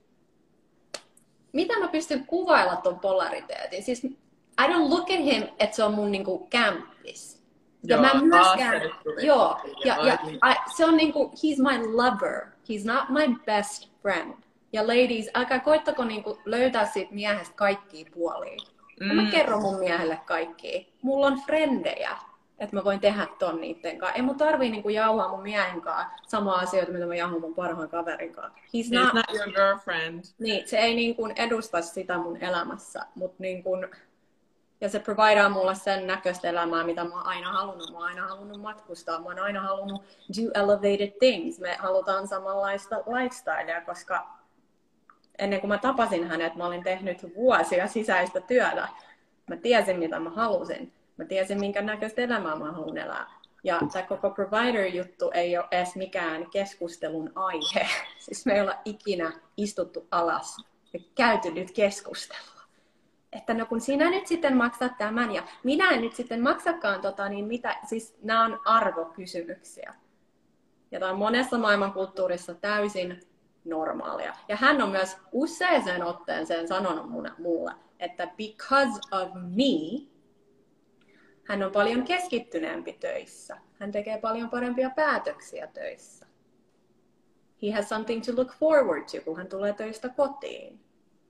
Speaker 2: mitä mä pystyn kuvailla ton polariteetin? Siis, I don't look at him, että se on mun niinku kämppis. Ja mä myöskään, joo, ja, ja I, se on niinku, he's my lover. He's not my best friend. Ja ladies, älkää koittako niinku löytää siitä miehestä kaikkia puolia. Mm. Mä kerron mun miehelle kaikki. Mulla on frendejä että mä voin tehdä ton niitten kanssa. Ei mun tarvii niinku jauhaa mun miehen kanssa samaa asioita, mitä mä jauhan mun parhaan kaverin kanssa.
Speaker 1: He's not, not your girlfriend.
Speaker 2: Niin, se ei niinku edusta sitä mun elämässä, mutta niinku, ja se providaa mulle sen näköistä elämää, mitä mä oon aina halunnut. Mä oon aina halunnut matkustaa, mä oon aina halunnut do elevated things. Me halutaan samanlaista lifestylea, koska ennen kuin mä tapasin hänet, mä olin tehnyt vuosia sisäistä työtä. Mä tiesin, mitä mä halusin. Mä tiesin, minkä näköistä elämää mä haluan elää. Ja tämä koko provider-juttu ei ole edes mikään keskustelun aihe. Siis me ei olla ikinä istuttu alas ja käyty nyt keskustelua. Että no kun sinä nyt sitten maksat tämän ja minä en nyt sitten maksakaan tota, niin mitä, siis nämä on arvokysymyksiä. Ja tämä on monessa maailmankulttuurissa täysin normaalia. Ja hän on myös useaseen otteeseen sanonut mulle, että because of me, hän on paljon keskittyneempi töissä. Hän tekee paljon parempia päätöksiä töissä. He has something to look forward to, kun hän tulee töistä kotiin.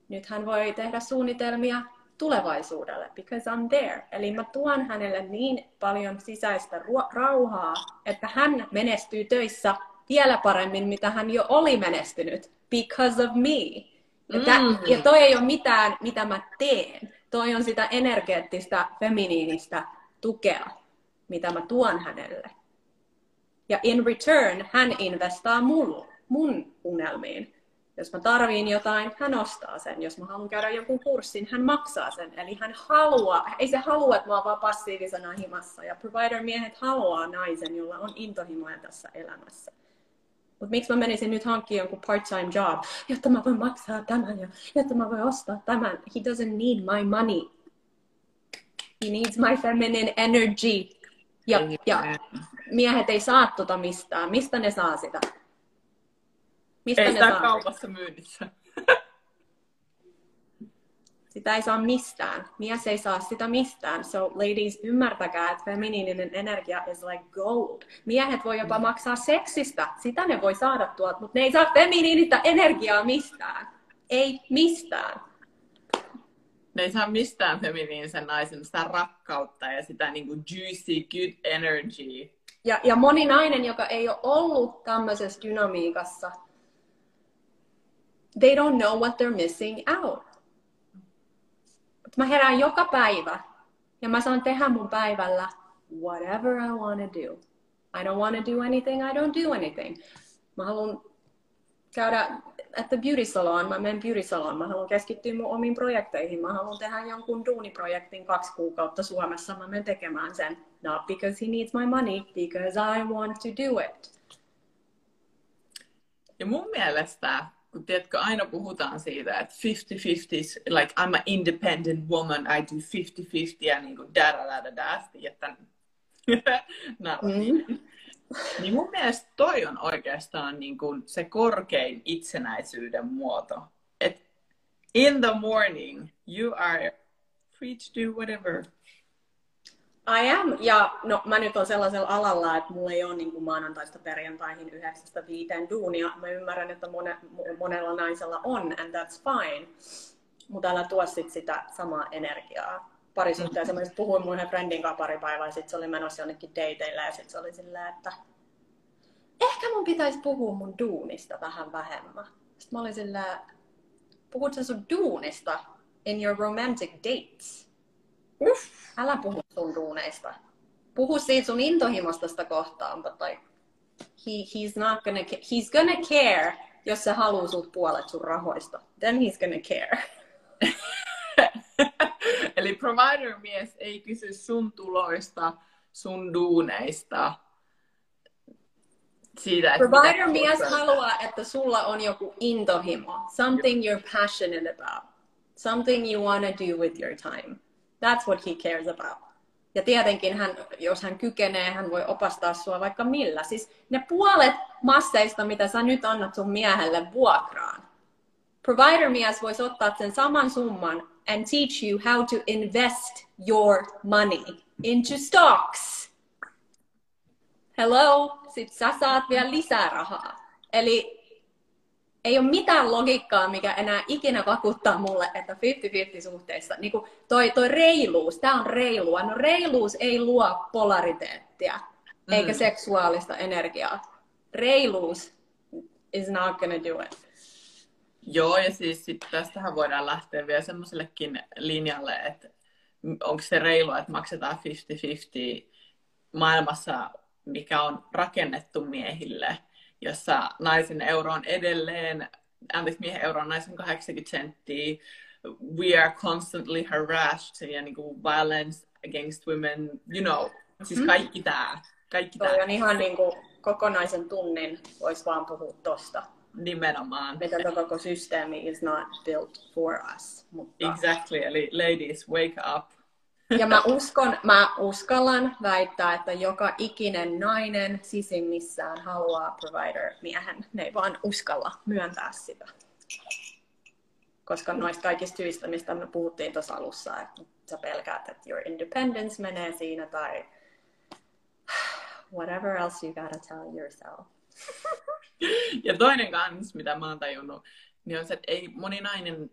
Speaker 2: Nyt hän voi tehdä suunnitelmia tulevaisuudelle, because I'm there. Eli mä tuon hänelle niin paljon sisäistä rauhaa, että hän menestyy töissä vielä paremmin, mitä hän jo oli menestynyt, because of me. Ja, tä, mm. ja toi ei ole mitään, mitä mä teen. Toi on sitä energeettistä, feminiinistä tukea, mitä mä tuon hänelle. Ja in return hän investaa mun, mun unelmiin. Jos mä tarviin jotain, hän ostaa sen. Jos mä haluan käydä jonkun kurssin, hän maksaa sen. Eli hän haluaa, ei se halua, että mä oon vaan passiivisena himassa. Ja provider-miehet haluaa naisen, jolla on intohimoja tässä elämässä. Mutta miksi mä menisin nyt hankkimaan jonkun part-time job, jotta mä voin maksaa tämän ja jotta mä voin ostaa tämän. He doesn't need my money. He needs my feminine energy. Ja, ja miehet ei saa tota mistään. Mistä ne saa sitä?
Speaker 1: Mistä ei ne sitä saa kaupassa myynnissä.
Speaker 2: Sitä ei saa mistään. Mies ei saa sitä mistään. So ladies, ymmärtäkää, että feminiininen energia is like gold. Miehet voi jopa maksaa seksistä. Sitä ne voi saada tuolta, mutta ne ei saa feminiinistä energiaa mistään. Ei mistään
Speaker 1: ne ei saa mistään feminiinisen naisen sitä rakkautta ja sitä niin kuin juicy, good energy.
Speaker 2: Ja, ja moni nainen, joka ei ole ollut tämmöisessä dynamiikassa, they don't know what they're missing out. Mä herään joka päivä ja mä saan tehdä mun päivällä whatever I want to do. I don't want to do anything, I don't do anything. Mä haluan käydä että beauty salon, mä menen beauty salon, mä haluan keskittyä mun omiin projekteihin, mä haluan tehdä jonkun duuniprojektin kaksi kuukautta Suomessa, mä menen tekemään sen. Not because he needs my money, because I want to do it.
Speaker 1: Ja mun mielestä, kun tiedätkö, aina puhutaan siitä, että 50-50, like I'm an independent woman, I do 50-50 ja niin kuin da da da da da, mm. Niin mun mielestä toi on oikeastaan niin kuin se korkein itsenäisyyden muoto. Et in the morning you are free to do whatever.
Speaker 2: I am, ja no, mä nyt on sellaisella alalla, että mulla ei ole niin kuin maanantaista perjantaihin yhdeksästä viiteen duunia. Mä ymmärrän, että mone, monella naisella on, and that's fine. Mutta älä tuo sit sitä samaa energiaa. Parisuhteessa mä puhuin mun yhden friendin kanssa pari päivää, ja sit se oli menossa jonnekin dateille, ja sit se oli silleen, että ehkä mun pitäisi puhua mun duunista vähän vähemmän. Sitten mä olin silleen, puhut sä sun duunista in your romantic dates? Uff. Älä puhu sun duuneista. Puhu siitä sun intohimosta kohtaan, but like, he, he's not gonna, he's gonna care, jos se haluaa sut puolet sun rahoista. Then he's gonna care.
Speaker 1: Eli provider-mies ei kysy sun tuloista, sun duuneista,
Speaker 2: siitä, että Provider-mies haluaa, että sulla on joku intohimo. Something you're passionate about. Something you want to do with your time. That's what he cares about. Ja tietenkin, hän, jos hän kykenee, hän voi opastaa sua vaikka millä. Siis ne puolet masseista, mitä sä nyt annat sun miehelle vuokraan. Provider-mies voisi ottaa sen saman summan and teach you how to invest your money into stocks. Hello, sit sä saat vielä lisää rahaa. Eli ei ole mitään logiikkaa, mikä enää ikinä vakuuttaa mulle, että 50-50 suhteissa, niin kuin toi, toi reiluus, tämä on reilua. No reiluus ei luo polariteettia, mm. eikä seksuaalista energiaa. Reiluus is not gonna do it.
Speaker 1: Joo, ja siis sit tästähän voidaan lähteä vielä semmoisellekin linjalle, että onko se reilua, että maksetaan 50-50 maailmassa, mikä on rakennettu miehille – jossa naisen euro on edelleen, anteeksi miehen euro on naisen 80 senttiä, we are constantly harassed ja niin kuin violence against women, you know, siis mm. kaikki tämä. Kaikki
Speaker 2: Toi on ihan niin kuin kokonaisen tunnin voisi vaan puhua tosta.
Speaker 1: Nimenomaan.
Speaker 2: Miten tuo koko systeemi is not built for us.
Speaker 1: Mutta... Exactly, eli ladies, wake up.
Speaker 2: Ja mä uskon, mä uskallan väittää, että joka ikinen nainen sisimmissään haluaa provider-miehen. Ne ei vaan uskalla myöntää sitä. Koska noista kaikista syistä, mistä me puhuttiin tuossa alussa, että sä pelkäät, että your independence menee siinä tai whatever else you gotta tell yourself.
Speaker 1: Ja toinen kans, mitä mä oon tajunnut, niin on se, että ei moni nainen,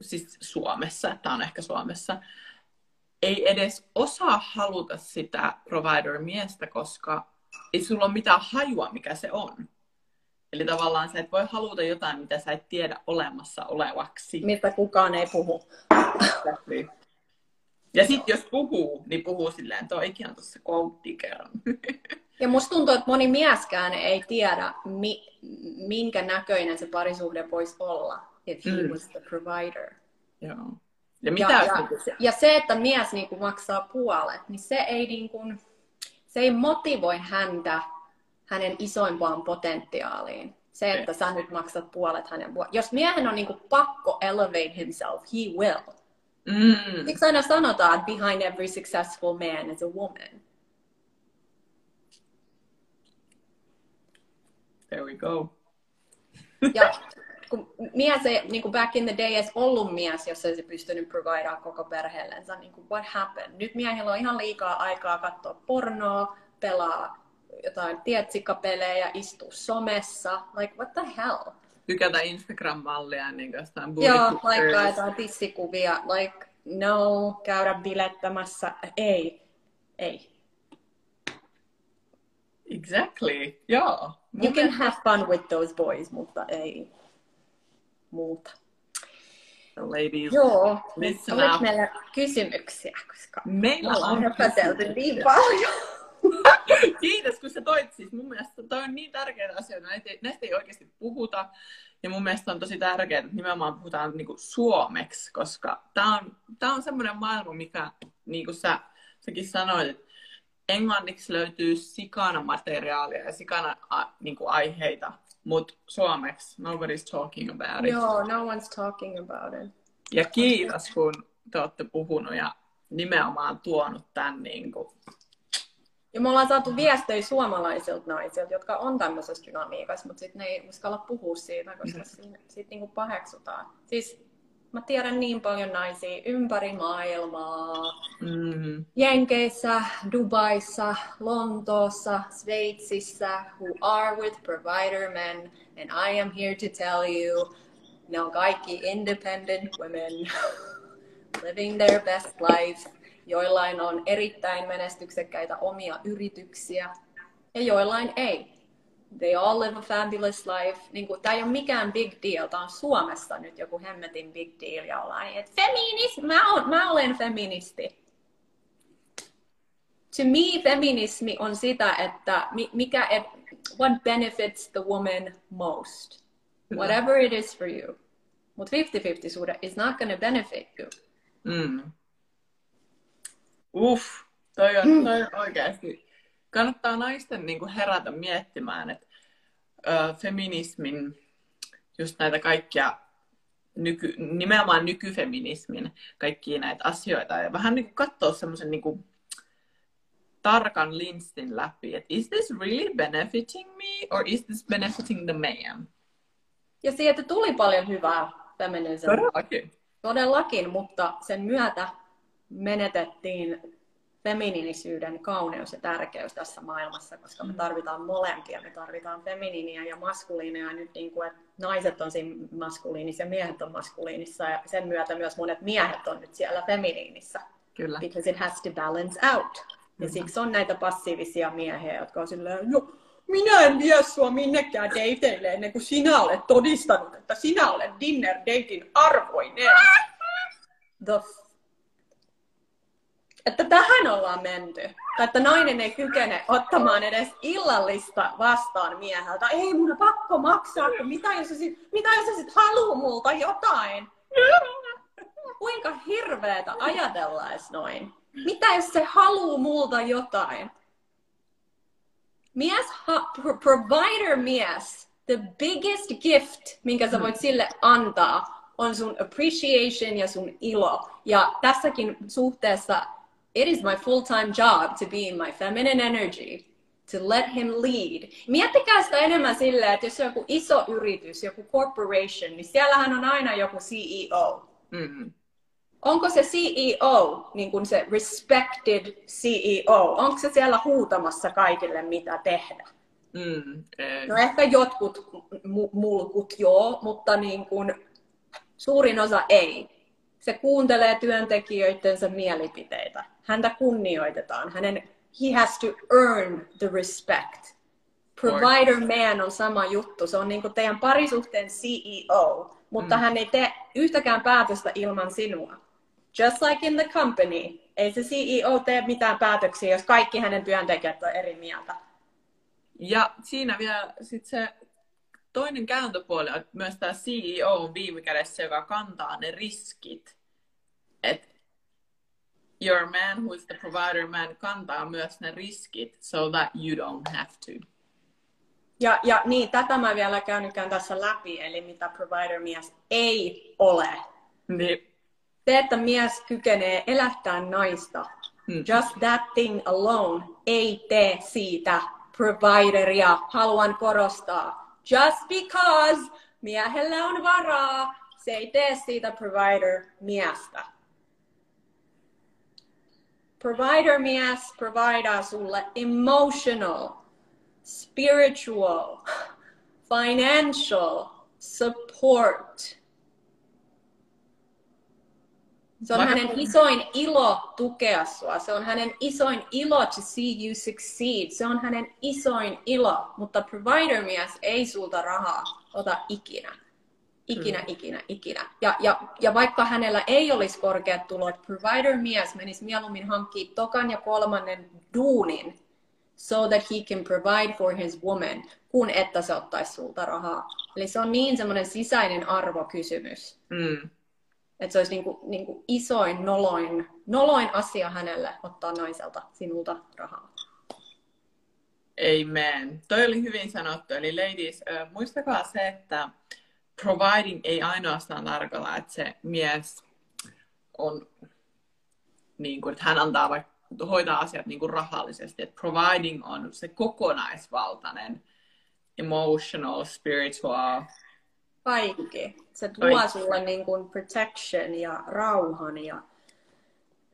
Speaker 1: siis Suomessa, tämä on ehkä Suomessa, ei edes osaa haluta sitä provider-miestä, koska ei sulla ole mitään hajua, mikä se on. Eli tavallaan sä et voi haluta jotain, mitä sä et tiedä olemassa olevaksi.
Speaker 2: Mistä kukaan ei puhu.
Speaker 1: Ja sitten jos puhuu, niin puhuu silleen, toikin on tuossa kerran.
Speaker 2: Ja musta tuntuu, että moni mieskään ei tiedä, mi- minkä näköinen se parisuhde voisi olla, if he mm. was the provider.
Speaker 1: Joo.
Speaker 2: Ja, mitä ja, ja, ja se, että mies niin kuin maksaa puolet, niin se ei, niin kuin, se ei motivoi häntä hänen isoimpaan potentiaaliin. Se, että sä nyt maksat puolet hänen vuotta. Jos miehen on niin kuin pakko elevate himself, he will. Mm. Siksi aina sanotaan, että behind every successful man is a woman.
Speaker 1: There we go.
Speaker 2: Ja kun mies ei niin kuin back in the day edes ollut mies, jos ei se pystynyt providea koko perheellensä, niin kuin what happened? Nyt miehillä on ihan liikaa aikaa katsoa pornoa, pelaa jotain tietsikkapelejä, istua somessa. Like, what the hell?
Speaker 1: Tykätä Instagram-mallia, niin kuin
Speaker 2: Joo, laittaa jotain tissikuvia. Like, no, käydä bilettämässä. Ei, ei.
Speaker 1: Exactly, joo.
Speaker 2: You can have fun with those boys, mutta ei muuta.
Speaker 1: Ladies,
Speaker 2: Joo, listen oliko meillä kysymyksiä, koska
Speaker 1: meillä on
Speaker 2: höpätelty niin paljon.
Speaker 1: Kiitos, kun sä toit. Siis mun mielestä toi on niin tärkeitä asioita. Näistä ei, näistä ei oikeasti puhuta. Ja mun mielestä on tosi tärkeää, että nimenomaan puhutaan niin kuin suomeksi, koska tämä on, tää on semmoinen maailma, mikä, niin kuin sä, säkin sanoit, että englanniksi löytyy sikana materiaalia ja sikana a, niin kuin aiheita mutta suomeksi nobody's talking about it.
Speaker 2: Joo, no one's talking about it.
Speaker 1: Ja kiitos, kun te olette puhunut ja nimenomaan tuonut tämän niin kuin,
Speaker 2: Ja me ollaan saatu viestejä suomalaisilta naisilta, jotka on tämmöisessä dynamiikassa, mutta sitten ne ei uskalla puhua siitä, koska mm. siitä, siitä niinku paheksutaan. Siis mä tiedän niin paljon naisia ympäri maailmaa. Mm. Jenkeissä, Dubaissa, Lontoossa, Sveitsissä, who are with provider men. And I am here to tell you, ne on kaikki independent women living their best life joillain on erittäin menestyksekkäitä omia yrityksiä ja joillain ei. They all live a fabulous life. Niin kuin, tämä ei ole mikään big deal. Tämä on Suomessa nyt joku hemmetin big deal ja ollaan, että feminis, mä, on, mä olen feministi. To me feminismi on sitä, että mikä, what benefits the woman most. Whatever it is for you. Mutta 50-50 suhde is not going to benefit you. Mm.
Speaker 1: Uff, toi on, mm. toi on oikeasti. Kannattaa naisten niin kuin herätä miettimään, että ö, feminismin, just näitä kaikkia, nyky, nimenomaan nykyfeminismin kaikkia näitä asioita ja vähän niin kuin katsoa semmoisen niin kuin, tarkan linssin läpi, että is this really benefiting me or is this benefiting the man?
Speaker 2: Ja sieltä tuli paljon hyvää feminism.
Speaker 1: Todellakin.
Speaker 2: Todellakin, mutta sen myötä menetettiin feminiinisyyden kauneus ja tärkeys tässä maailmassa, koska me mm. tarvitaan molempia. Me tarvitaan feminiiniä ja maskuliinia. Nyt niin kuin, että naiset on siinä maskuliinissa ja miehet on maskuliinissa. Ja sen myötä myös monet miehet on nyt siellä feminiinissä.
Speaker 1: Kyllä.
Speaker 2: Because it has to balance out. Ja mm-hmm. siksi on näitä passiivisia miehiä, jotka on silleen, jo, minä en vie sua minnekään dateille ennen kuin sinä olet todistanut, että sinä olet dinner datein arvoinen. The että tähän ollaan menty. Tai että nainen ei kykene ottamaan edes illallista vastaan mieheltä. Ei mun on pakko maksaa, mitä jos sä sit, mitä jos sä sit haluu multa jotain? Kuinka hirveetä ajatellaan noin? Mitä jos se haluu multa jotain? Mies, ha, provider mies, the biggest gift, minkä sä voit sille antaa, on sun appreciation ja sun ilo. Ja tässäkin suhteessa it is my full-time job to be in my feminine energy, to let him lead. Miettikää sitä enemmän silleen, että jos on joku iso yritys, joku corporation, niin siellähän on aina joku CEO. Mm-hmm. Onko se CEO, niin kuin se respected CEO, onko se siellä huutamassa kaikille, mitä tehdä? Mm, No ehkä jotkut mulkut joo, mutta niin kuin suurin osa ei. Se kuuntelee työntekijöidensä mielipiteitä häntä kunnioitetaan. Hänen, he has to earn the respect. Provider man on sama juttu. Se on niin kuin teidän parisuhteen CEO, mutta mm. hän ei tee yhtäkään päätöstä ilman sinua. Just like in the company. Ei se CEO tee mitään päätöksiä, jos kaikki hänen työntekijät on eri mieltä.
Speaker 1: Ja siinä vielä sit se toinen kääntöpuoli on, että myös tämä CEO on viime kädessä, joka kantaa ne riskit. Et your man who is the provider man kantaa myös ne riskit so that you don't have to.
Speaker 2: Ja, ja niin, tätä mä vielä käynytkään tässä läpi, eli mitä provider mies ei ole.
Speaker 1: Niin.
Speaker 2: Se, että mies kykenee elättämään naista, hmm. just that thing alone ei tee siitä provideria, haluan korostaa. Just because miehellä on varaa, se ei tee siitä provider-miestä. Provider mies providaa sulle emotional, spiritual, financial support. Se on Vaikka... hänen isoin ilo tukea sua. Se on hänen isoin ilo to see you succeed. Se on hänen isoin ilo. Mutta provider mies ei sulta rahaa ota ikinä. Ikinä, mm. ikinä, ikinä. Ja, ja, ja vaikka hänellä ei olisi korkeat tulot, provider-mies menisi mieluummin hankkia tokan ja kolmannen duunin so that he can provide for his woman, kun että se ottaisi sulta rahaa. Eli se on niin semmoinen sisäinen arvokysymys. Mm. Että se olisi niinku, niinku isoin, noloin, noloin asia hänelle ottaa naiselta sinulta rahaa.
Speaker 1: Amen. Toi oli hyvin sanottu. Eli ladies, äh, muistakaa se, että providing ei ainoastaan tarkoita, että se mies on, niin kuin, että hän antaa vaikka hoitaa asiat niin kuin rahallisesti. Että providing on se kokonaisvaltainen emotional, spiritual.
Speaker 2: Kaikki. Se tuo Kaikki. sulle niin kuin protection ja rauhan ja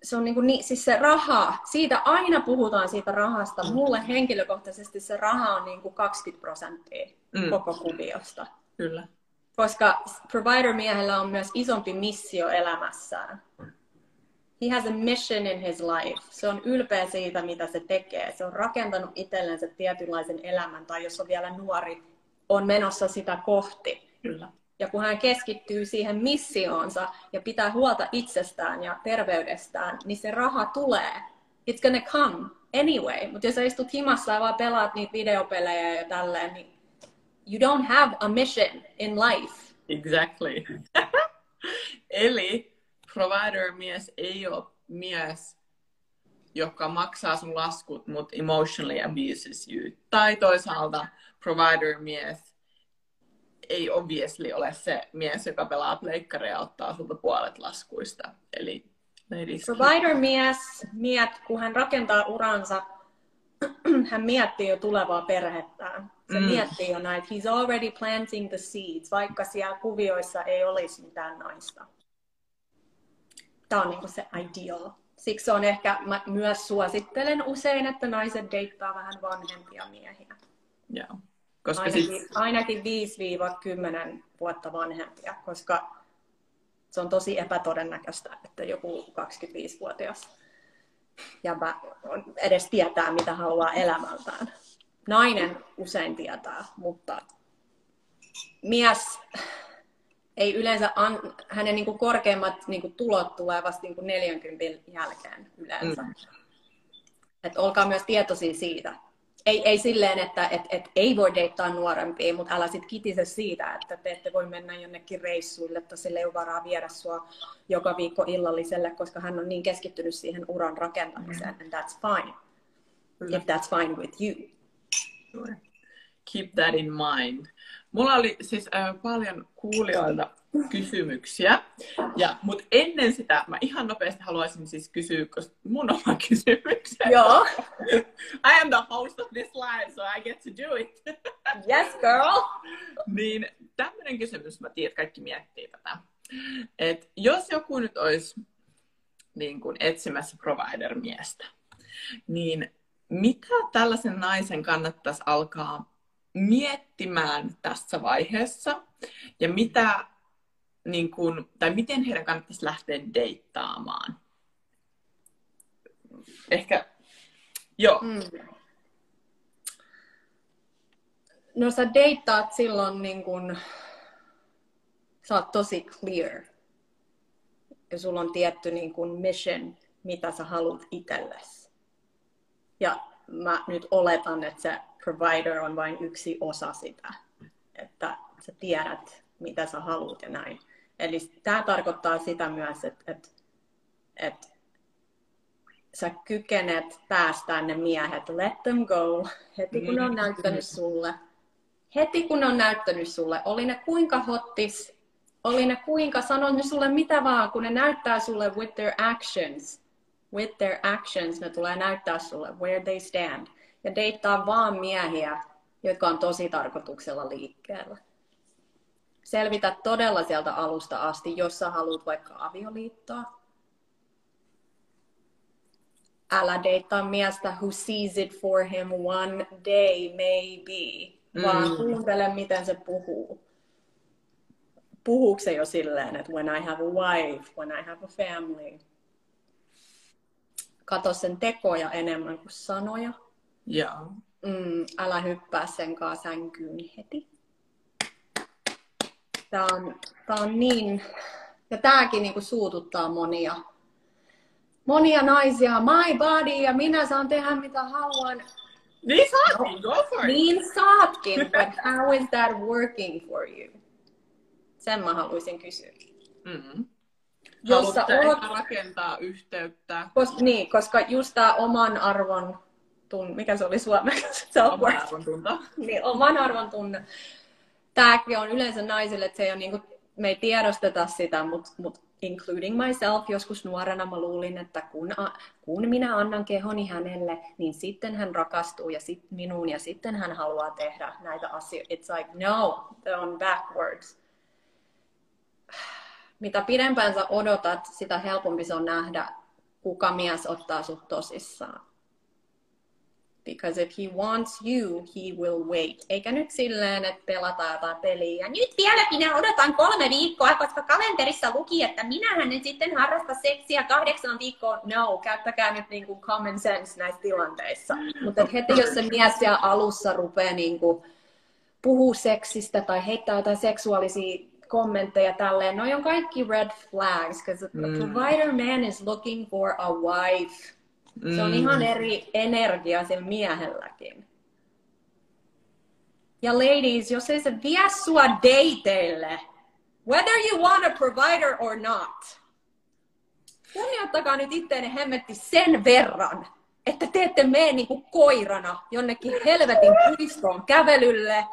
Speaker 2: se on niin kuin, niin, siis se raha, siitä aina puhutaan siitä rahasta. Mulle henkilökohtaisesti se raha on niin kuin 20 prosenttia mm. koko kuviosta.
Speaker 1: Kyllä.
Speaker 2: Koska provider-miehellä on myös isompi missio elämässään. He has a mission in his life. Se on ylpeä siitä, mitä se tekee. Se on rakentanut itsellensä tietynlaisen elämän, tai jos on vielä nuori, on menossa sitä kohti.
Speaker 1: Kyllä.
Speaker 2: Ja kun hän keskittyy siihen missioonsa ja pitää huolta itsestään ja terveydestään, niin se raha tulee. It's gonna come anyway. Mutta jos sä istut himassa ja vaan pelaat niitä videopelejä ja tälleen, niin you don't have a mission in life.
Speaker 1: Exactly. Eli provider-mies ei ole mies, joka maksaa sun laskut, mutta emotionally abuses you. Tai toisaalta provider-mies ei obviously ole se mies, joka pelaa pleikkaria ja ottaa sulta puolet laskuista. Eli.
Speaker 2: Provider-mies, miet, kun hän rakentaa uransa, hän miettii jo tulevaa perhettään. Se mm. miettii jo näitä. He's already planting the seeds, vaikka siellä kuvioissa ei olisi mitään naista. Tämä on niin se ideal. Siksi on ehkä, mä myös suosittelen usein, että naiset deittaa vähän vanhempia miehiä.
Speaker 1: Yeah. Koska
Speaker 2: ainakin, sit... ainakin 5-10 vuotta vanhempia, koska se on tosi epätodennäköistä, että joku 25-vuotias jäbä edes tietää, mitä haluaa elämältään. Nainen usein tietää, mutta mies ei yleensä, an, hänen niin kuin korkeimmat niin kuin tulot tulee vasta niin kuin 40 jälkeen yleensä. Mm. Et olkaa myös tietoisia siitä ei, ei silleen, että et, et ei voi deittaa nuorempia, mutta älä sit kitise siitä, että te ette voi mennä jonnekin reissuille, että sille ei ole varaa viedä sua joka viikko illalliselle, koska hän on niin keskittynyt siihen uran rakentamiseen, and that's fine. If that's fine with you.
Speaker 1: Keep that in mind. Mulla oli siis äh, paljon kuulijoilta kysymyksiä. Ja, mutta ennen sitä mä ihan nopeasti haluaisin siis kysyä, koska mun oma kysymyksen.
Speaker 2: Joo.
Speaker 1: I am the host of this live, so I get to do it.
Speaker 2: yes, girl.
Speaker 1: niin tämmöinen kysymys, mä tiedän, että kaikki miettii tätä. Et jos joku nyt olisi niin kuin etsimässä provider-miestä, niin mitä tällaisen naisen kannattaisi alkaa miettimään tässä vaiheessa ja mitä niin kuin, tai miten heidän kannattaisi lähteä deittaamaan? Ehkä, joo. Mm.
Speaker 2: No sä deittaat silloin niin kun, sä oot tosi clear. Ja sulla on tietty niin kun mission, mitä sä haluat itsellesi. Ja mä nyt oletan, että se provider on vain yksi osa sitä. Että sä tiedät, mitä sä haluat ja näin. Eli tämä tarkoittaa sitä myös, että, että, että sä kykenet päästään ne miehet, let them go, heti kun ne on näyttänyt sulle. Heti kun ne on näyttänyt sulle, oli ne kuinka hottis, oli ne kuinka, sanon ne sulle mitä vaan, kun ne näyttää sulle with their actions, with their actions, ne tulee näyttää sulle where they stand. Ja deittaa vaan miehiä, jotka on tosi tarkoituksella liikkeellä selvitä todella sieltä alusta asti, jos sä haluat vaikka avioliittoa. Älä deittaa miestä who sees it for him one day maybe, mm. vaan kuuntele miten se puhuu. Puhuuko se jo silleen, että when I have a wife, when I have a family. Kato sen tekoja enemmän kuin sanoja.
Speaker 1: Yeah.
Speaker 2: Mm, älä hyppää sen kanssa sänkyyn heti. Tämä on, tämä on niin, ja tämäkin niin kuin suututtaa monia. Monia naisia, my body, ja minä saan tehdä mitä haluan.
Speaker 1: Niin saatkin, go for it.
Speaker 2: Niin saatkin, but how is that working for you? Sen mä haluaisin kysyä.
Speaker 1: Mm-hmm. Jos sä oot... rakentaa yhteyttä.
Speaker 2: Kos, niin, koska just tämä oman arvon tun... mikä se oli suomeksi?
Speaker 1: Oman arvon tunto.
Speaker 2: niin, oman arvon tunne tämäkin on yleensä naisille, että se ei ole niin kuin, me ei tiedosteta sitä, mutta mut including myself, joskus nuorena mä luulin, että kun, kun minä annan kehoni hänelle, niin sitten hän rakastuu ja sit minuun ja sitten hän haluaa tehdä näitä asioita. It's like, no, on backwards. Mitä pidempään sä odotat, sitä helpompi se on nähdä, kuka mies ottaa sut tosissaan. Because if he wants you, he will wait. Eikä nyt silleen, että pelataan jotain peliä. Ja nyt vielä minä odotan kolme viikkoa, koska kalenterissa luki, että minähän nyt sitten harrasta seksiä kahdeksan viikkoa. No, käyttäkää nyt niin kuin common sense näissä tilanteissa. Mutta heti jos se mies siellä alussa rupeaa niin kuin puhuu seksistä tai heittää jotain seksuaalisia kommentteja tälleen, noi on kaikki red flags, because mm. a provider man is looking for a wife. Mm. Se on ihan mm. eri energia sillä miehelläkin. Ja ladies, jos ei se vie sua dateille, whether you want a provider or not, kunnioittakaa nyt itteenne hemmetti sen verran, että te ette mene niin kuin koirana jonnekin helvetin puistoon kävelylle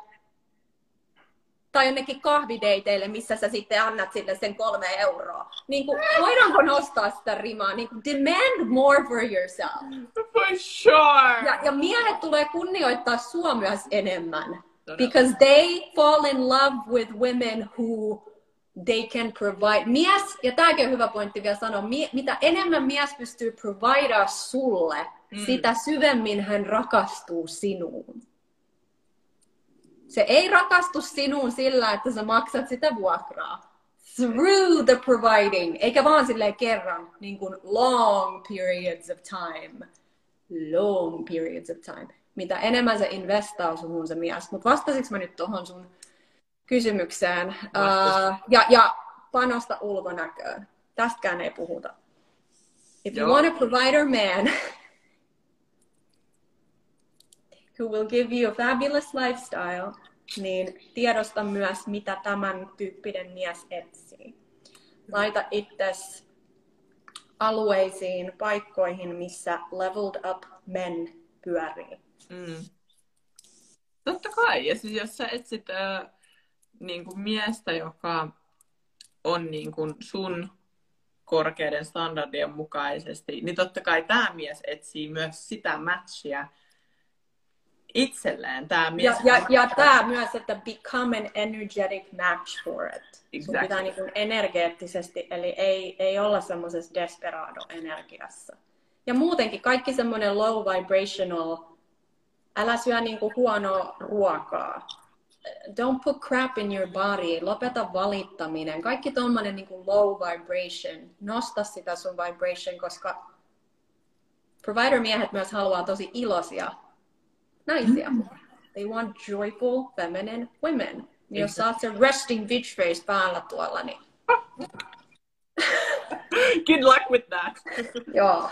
Speaker 2: tai jonnekin kahvideiteille, missä sä sitten annat sille sen kolme euroa. Niin kuin, voidaanko nostaa sitä rimaa? Niin kuin, demand more for yourself.
Speaker 1: For sure!
Speaker 2: Ja, ja miehet tulee kunnioittaa sua myös enemmän. Because they fall in love with women who they can provide. Mies, ja tämäkin on hyvä pointti vielä sanoa, mitä enemmän mies pystyy providea sulle, mm. sitä syvemmin hän rakastuu sinuun. Se ei rakastu sinuun sillä, että sä maksat sitä vuokraa. Through the providing, eikä vaan silleen kerran, niin kuin long periods of time. Long periods of time. Mitä enemmän se investaa suhun se mies. Mutta vastasitko mä nyt tuohon sun kysymykseen? Uh, ja, ja panosta ulkonäköön. Tästäkään ei puhuta. If you Joo. want a provider man, who will give you a fabulous lifestyle, niin tiedosta myös, mitä tämän tyyppinen mies etsii. Laita itsesi alueisiin, paikkoihin, missä leveled up men pyörii. Mm.
Speaker 1: Totta kai. Ja siis jos sä etsit äh, niin kuin miestä, joka on niin kuin sun korkeiden standardien mukaisesti, niin totta kai tämä mies etsii myös sitä matchia, itselleen tämä mies.
Speaker 2: Ja, ja, ja tämä myös, että become an energetic match for it. Exactly. Sun pitää niin kuin energeettisesti, eli ei, ei olla semmoisessa desperado-energiassa. Ja muutenkin kaikki semmoinen low vibrational, älä syö niin kuin huonoa ruokaa. Don't put crap in your body. Lopeta valittaminen. Kaikki tommonen niin kuin low vibration. Nosta sitä sun vibration, koska provider-miehet myös haluaa tosi iloisia naisia. Mm. They want joyful, feminine women. Niin jos saat sen resting bitch face päällä tuolla, niin...
Speaker 1: Good luck with that.
Speaker 2: Joo.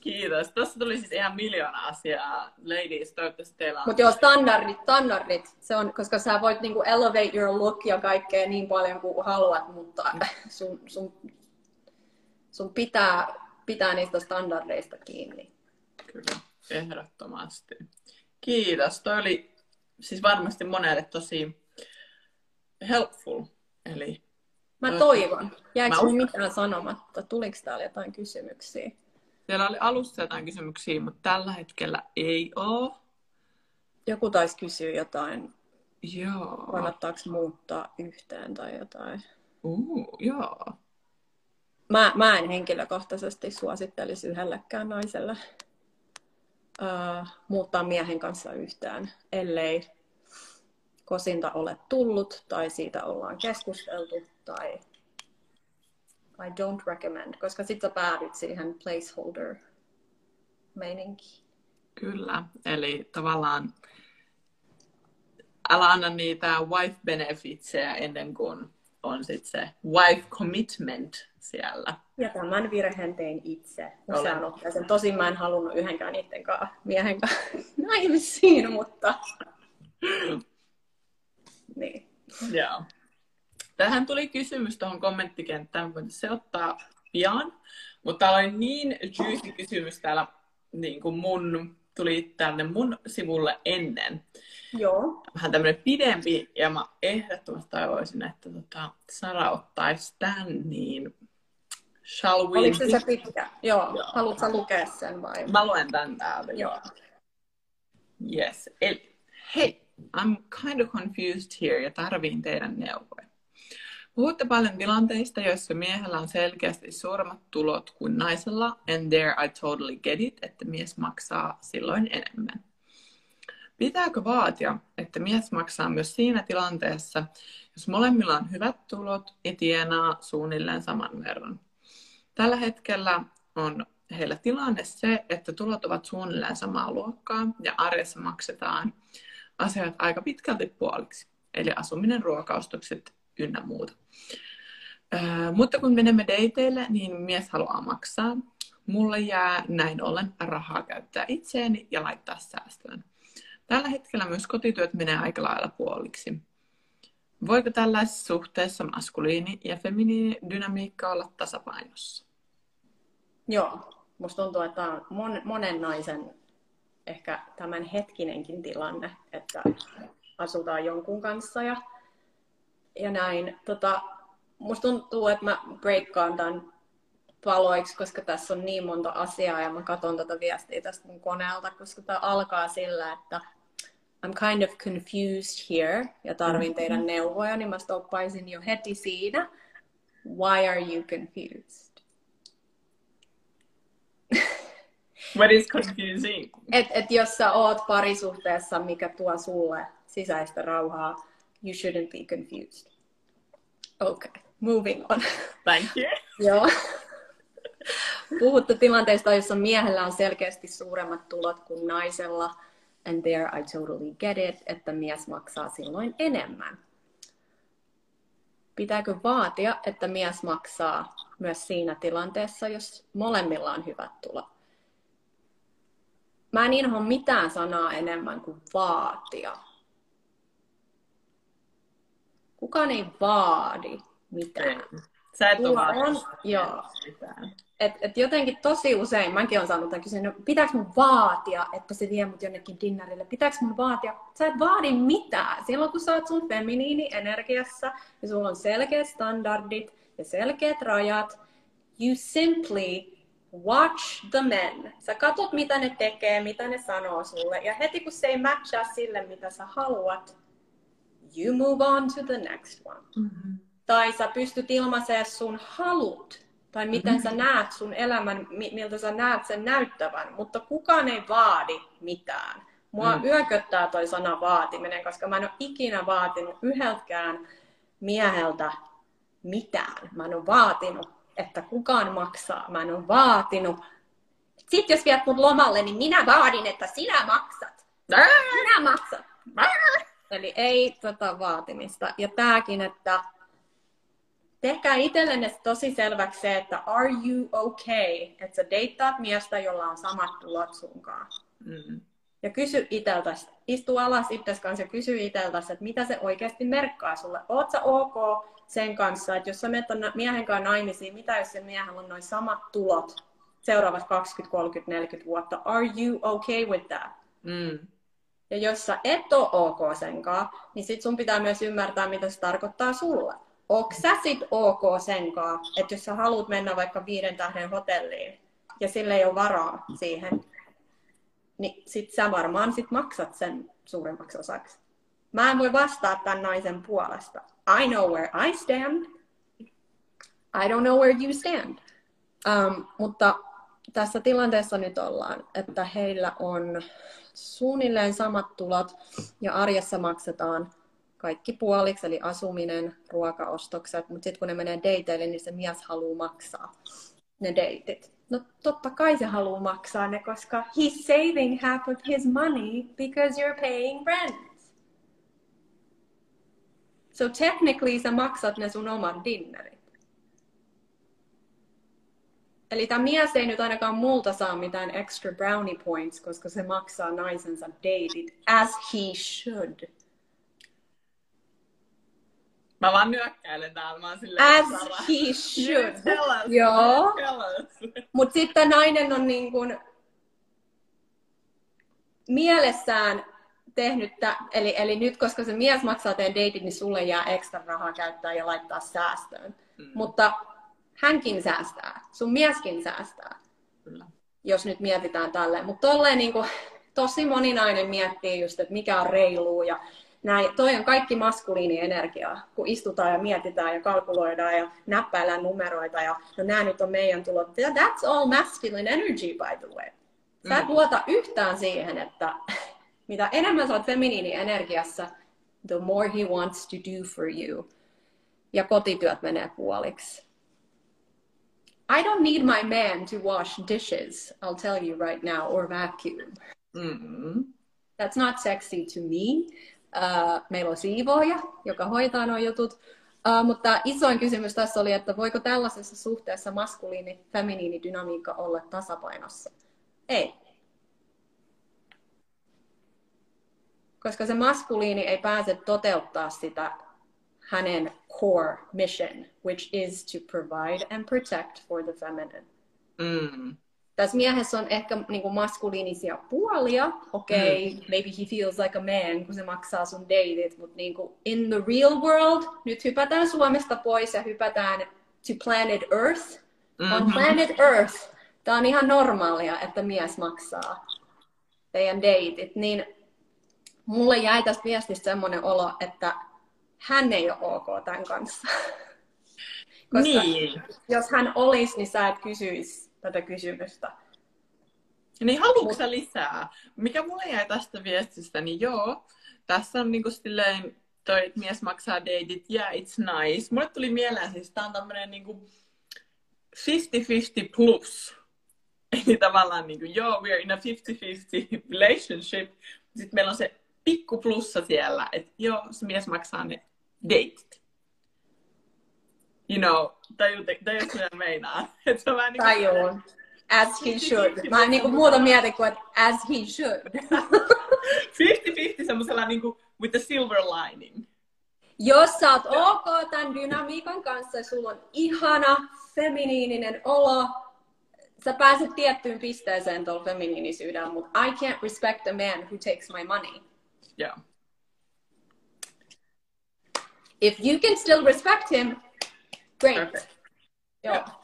Speaker 1: Kiitos. Tuossa tuli siis ihan miljoona asiaa. Ladies, toivottavasti teillä on...
Speaker 2: Mutta joo, standardit, standardit. Se on, koska sä voit niinku elevate your look ja kaikkea niin paljon kuin haluat, mutta mm. sun, sun, sun pitää, pitää niistä standardeista kiinni.
Speaker 1: Kyllä. Ehdottomasti. Kiitos. Toi oli siis varmasti monelle tosi helpful. Eli
Speaker 2: Mä toivon. Jääkö Mä mitään sanomatta? Tuliko täällä jotain kysymyksiä?
Speaker 1: Siellä oli alussa jotain kysymyksiä, mutta tällä hetkellä ei ole.
Speaker 2: Joku taisi kysyä jotain.
Speaker 1: Joo.
Speaker 2: Kannattaako muuttaa yhteen tai jotain?
Speaker 1: Uh, joo.
Speaker 2: Mä, mä en henkilökohtaisesti suosittelisi yhdellekään naiselle uh, muuttaa miehen kanssa yhtään, ellei kosinta ole tullut tai siitä ollaan keskusteltu tai I don't recommend, koska sitten sä päädyt siihen placeholder meininkiin.
Speaker 1: Kyllä, eli tavallaan älä anna niitä wife benefitseja ennen kuin on sitten se wife commitment siellä.
Speaker 2: Ja tämän virheen tein itse usean otteeseen. Tosin mä en halunnut yhdenkään niiden kanssa, miehen kanssa naimisiin, mutta... niin.
Speaker 1: Joo. Tähän tuli kysymys tuohon kommenttikenttään, mutta se ottaa pian. Mutta täällä oli niin juicy kysymys täällä niin kuin mun tuli tänne mun sivulle ennen.
Speaker 2: Joo.
Speaker 1: Vähän tämmöinen pidempi, ja mä ehdottomasti toivoisin, että tota, Sara ottaisi tämän, niin shall we...
Speaker 2: Oliko se se pitkä? Joo.
Speaker 1: Joo.
Speaker 2: Haluatko lukea sen vai?
Speaker 1: Mä luen tämän täältä.
Speaker 2: Joo.
Speaker 1: Yes. Eli, hei, I'm kind of confused here ja tarviin teidän neuvoja. Puhutte paljon tilanteista, joissa miehellä on selkeästi suuremmat tulot kuin naisella, and there I totally get it, että mies maksaa silloin enemmän. Pitääkö vaatia, että mies maksaa myös siinä tilanteessa, jos molemmilla on hyvät tulot ja tienaa suunnilleen saman verran? Tällä hetkellä on heillä tilanne se, että tulot ovat suunnilleen samaa luokkaa ja arjessa maksetaan asiat aika pitkälti puoliksi, eli asuminen, ruokaustokset ynnä muuta. Öö, mutta kun menemme dateille, niin mies haluaa maksaa. Mulle jää näin ollen rahaa käyttää itseeni ja laittaa säästöön. Tällä hetkellä myös kotityöt menee aika lailla puoliksi. Voiko tällaisessa suhteessa maskuliini ja feminiini dynamiikka olla tasapainossa?
Speaker 2: Joo. Musta tuntuu, että on mon, monen naisen ehkä tämän hetkinenkin tilanne, että asutaan jonkun kanssa ja, ja näin. Tota, musta tuntuu, että mä breikkaan tämän paloiksi, koska tässä on niin monta asiaa ja mä katson tätä viestiä tästä mun koneelta, koska tämä alkaa sillä, että I'm kind of confused here ja tarvin teidän neuvoja, niin mä stoppaisin jo heti siinä. Why are you confused?
Speaker 1: What is confusing?
Speaker 2: Et, et jos sä oot parisuhteessa, mikä tuo sulle sisäistä rauhaa, you shouldn't be confused. Okay, moving on.
Speaker 1: Thank you.
Speaker 2: Joo. Puhuttu tilanteesta, jossa miehellä on selkeästi suuremmat tulot kuin naisella, and there I totally get it, että mies maksaa silloin enemmän. Pitääkö vaatia, että mies maksaa myös siinä tilanteessa, jos molemmilla on hyvät tulot? Mä en inho mitään sanaa enemmän kuin vaatia. Kukaan ei vaadi mitään.
Speaker 1: Sä et ole
Speaker 2: on- joo.
Speaker 1: mitään.
Speaker 2: Et, et jotenkin tosi usein, mäkin olen saanut tämän kysyä, no, pitääkö mun vaatia, että se vie mut jonnekin dinnerille? Pitääkö mun vaatia? Sä et vaadi mitään. Silloin kun sä oot sun feminiini-energiassa ja sulla on selkeät standardit ja selkeät rajat, you simply watch the men. Sä katot, mitä ne tekee, mitä ne sanoo sulle. Ja heti kun se ei matchaa sille, mitä sä haluat, you move on to the next one
Speaker 1: Mm-hmm.
Speaker 2: tai sä pystyt ilmaisemaan sun halut, tai miten sä näet sun elämän, mi- miltä sä näet sen näyttävän, mutta kukaan ei vaadi mitään. Mua
Speaker 1: Mm.
Speaker 2: yököttää toi sana vaatiminen, koska mä en ole ikinä vaatinut yhdeltäkään mieheltä mitään. Mä en ole vaatinut, että kukaan maksaa. Mä en ole vaatinut. Sitten jos viet mut lomalle, niin minä vaadin, että sinä maksat. Minä maksat. Eli ei tota vaatimista. Ja tääkin, että tehkää itsellenne tosi selväksi se, että are you okay, että sä deittaat miestä, jolla on samat tulot sunkaan.
Speaker 1: Mm.
Speaker 2: Ja kysy iteltäsi, istu alas itses kanssa ja kysy iteltäsi, että mitä se oikeasti merkkaa sulle. Oot sä ok sen kanssa, että jos sä menet miehen kanssa naimisiin, mitä jos se miehellä on noin samat tulot seuraavat 20, 30, 40 vuotta? Are you okay with that?
Speaker 1: Mm.
Speaker 2: Ja jos sä et ole ok senkaan, niin sit sun pitää myös ymmärtää, mitä se tarkoittaa sulle. Onko sä sit ok senkaan, että jos sä haluat mennä vaikka viiden tähden hotelliin ja sille ei ole varaa siihen, niin sit sä varmaan sit maksat sen suurimmaksi osaksi. Mä en voi vastata tämän naisen puolesta. I know where I stand. I don't know where you stand. Um, mutta tässä tilanteessa nyt ollaan, että heillä on suunnilleen samat tulot ja arjessa maksetaan kaikki puoliksi, eli asuminen, ruokaostokset, mutta sitten kun ne menee dateille, niin se mies haluaa maksaa ne deitit. No totta kai se haluaa maksaa ne, koska he's saving half of his money because you're paying rent. So technically sä maksat ne sun oman dinnerit. Eli tämä mies ei nyt ainakaan multa saa mitään extra brownie points, koska se maksaa naisensa deitit as he should.
Speaker 1: Mä vaan nyökkäilen täällä. Mä oon silleen,
Speaker 2: As
Speaker 1: Sara,
Speaker 2: he should.
Speaker 1: us,
Speaker 2: Joo. Mutta sitten nainen on niin kuin, mielessään tehnyt, tä, eli, eli nyt koska se mies maksaa teidän deitit, niin sulle jää ekstra rahaa käyttää ja laittaa säästöön. Mm. Mutta hänkin säästää, sun mieskin säästää, Kyllä. jos nyt mietitään tälleen. Mutta tolleen niin kuin, tosi moninainen miettii just, että mikä on reilu ja näin. Toi on kaikki maskuliinienergiaa, kun istutaan ja mietitään ja kalkuloidaan ja näppäillään numeroita ja no nämä nyt on meidän tulot. That's all masculine energy, by the way. Sä et mm. luota yhtään siihen, että mitä enemmän sä oot feminiinienergiassa, the more he wants to do for you. Ja kotityöt menee puoliksi. I don't need my man to wash dishes, I'll tell you right now, or vacuum. Mm-hmm. That's not sexy to me. Uh, meillä on siivooja, joka hoitaa nuo jutut. Uh, mutta isoin kysymys tässä oli, että voiko tällaisessa suhteessa maskuliini-feminiini dynamiikka olla tasapainossa? Ei. Koska se maskuliini ei pääse toteuttaa sitä hänen core mission, which is to provide and protect for the feminine. Mm. Tässä miehessä on ehkä niin kuin maskuliinisia puolia. Okei, okay, mm. maybe he feels like a man, kun se maksaa sun deitit, mutta niin kuin in the real world, nyt hypätään Suomesta pois ja hypätään to planet Earth. Mm-hmm. On planet Earth, tämä on ihan normaalia, että mies maksaa teidän deitit, niin mulle jäi tästä viestistä semmoinen olo, että hän ei ole ok tämän kanssa. Koska niin. jos hän olisi, niin sä et kysyisi tätä kysymystä.
Speaker 1: Niin haluatko sä lisää? Mikä mulle jäi tästä viestistä, niin joo, tässä on niinku silleen, toi, että mies maksaa deitit, yeah, it's nice. Mulle tuli mieleen, siis tää on tämmönen niinku 50-50 plus. Eli tavallaan niinku, joo, we are in a 50-50 relationship. Sitten meillä on se pikku plussa siellä, että joo, se mies maksaa ne deitit. You know, tajutko mitä meinaa? Se on vähän niin kuin...
Speaker 2: As he should. Mä en niinku muuta mieti kuin, as he should.
Speaker 1: 50-50 semmoisella niinku with the silver lining.
Speaker 2: Jos sä oot ok tämän dynamiikan kanssa ja sulla on ihana feminiininen olo, sä pääset tiettyyn pisteeseen tuolla feminiinisyydellä, mutta I can't respect a man who takes my money.
Speaker 1: Yeah.
Speaker 2: If you can still respect him, great. Perfect. Joo. Yeah.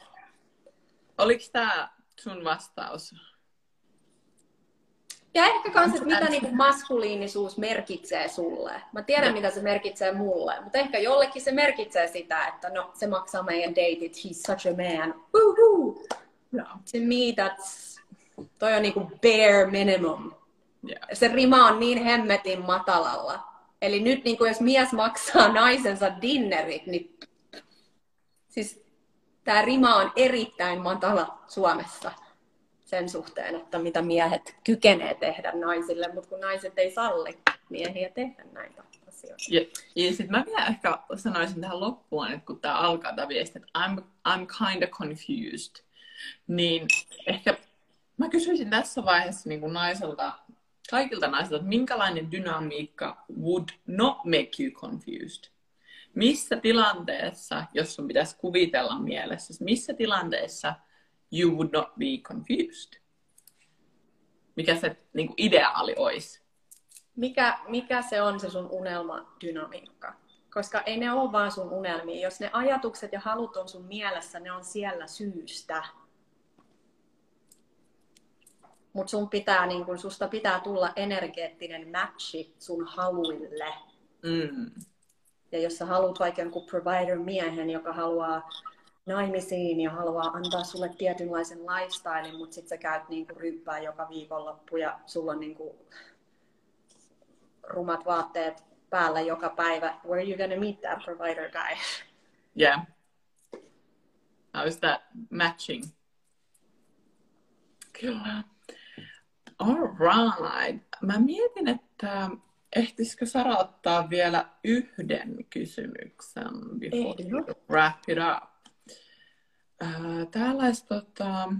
Speaker 1: Oliko tämä sun vastaus?
Speaker 2: Ja ehkä kans, että mitä niinku maskuliinisuus merkitsee sulle. Mä tiedän, yeah. mitä se merkitsee mulle, mutta ehkä jollekin se merkitsee sitä, että no, se maksaa meidän datit, he's such a man. Woohoo! Yeah. To me, that's, toi on niinku bare minimum. Yeah. Se rima on niin hemmetin matalalla. Eli nyt niin kuin jos mies maksaa naisensa dinnerit, niin siis tämä rima on erittäin matala Suomessa sen suhteen, että mitä miehet kykenee tehdä naisille, mutta kun naiset ei salli miehiä tehdä näitä asioita.
Speaker 1: Ja, ja sitten mä vielä ehkä sanoisin tähän loppuun, että kun tämä alkaa tämä viesti, että I'm, I'm kind of confused, niin ehkä mä kysyisin tässä vaiheessa niin kuin naiselta kaikilta naisilta, että minkälainen dynamiikka would not make you confused? Missä tilanteessa, jos sun pitäisi kuvitella mielessä, missä tilanteessa you would not be confused? Mikä se niin kuin ideaali olisi?
Speaker 2: Mikä, mikä se on se sun unelmadynamiikka? Koska ei ne ole vaan sun unelmia. Jos ne ajatukset ja halut on sun mielessä, ne on siellä syystä mutta sun pitää, niin kun, susta pitää tulla energeettinen matchi sun haluille. Mm. Ja jos sä haluat vaikka jonkun provider-miehen, joka haluaa naimisiin ja haluaa antaa sulle tietynlaisen lifestyle, mutta sitten sä käyt niin ryppää joka viikonloppu ja sulla on niin kuin rumat vaatteet päällä joka päivä. Where are you gonna meet that provider guy?
Speaker 1: Yeah. How is that matching? Kyllä. All right. Mä mietin, että ehtisikö Sara ottaa vielä yhden kysymyksen before Ei, we wrap it up. Äh, täällä olisi tota,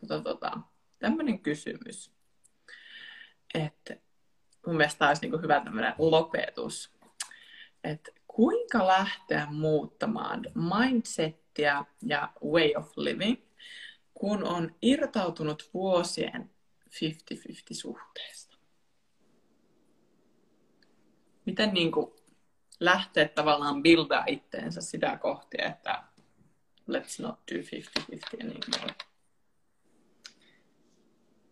Speaker 1: tota, tota, tämmöinen kysymys, että mun mielestä olisi niin hyvä tämmöinen lopetus, että kuinka lähteä muuttamaan mindsettiä ja way of living, kun on irtautunut vuosien 50-50 suhteesta? Miten niin kuin lähteä tavallaan buildaa itteensä sitä kohti, että let's not do 50-50 anymore?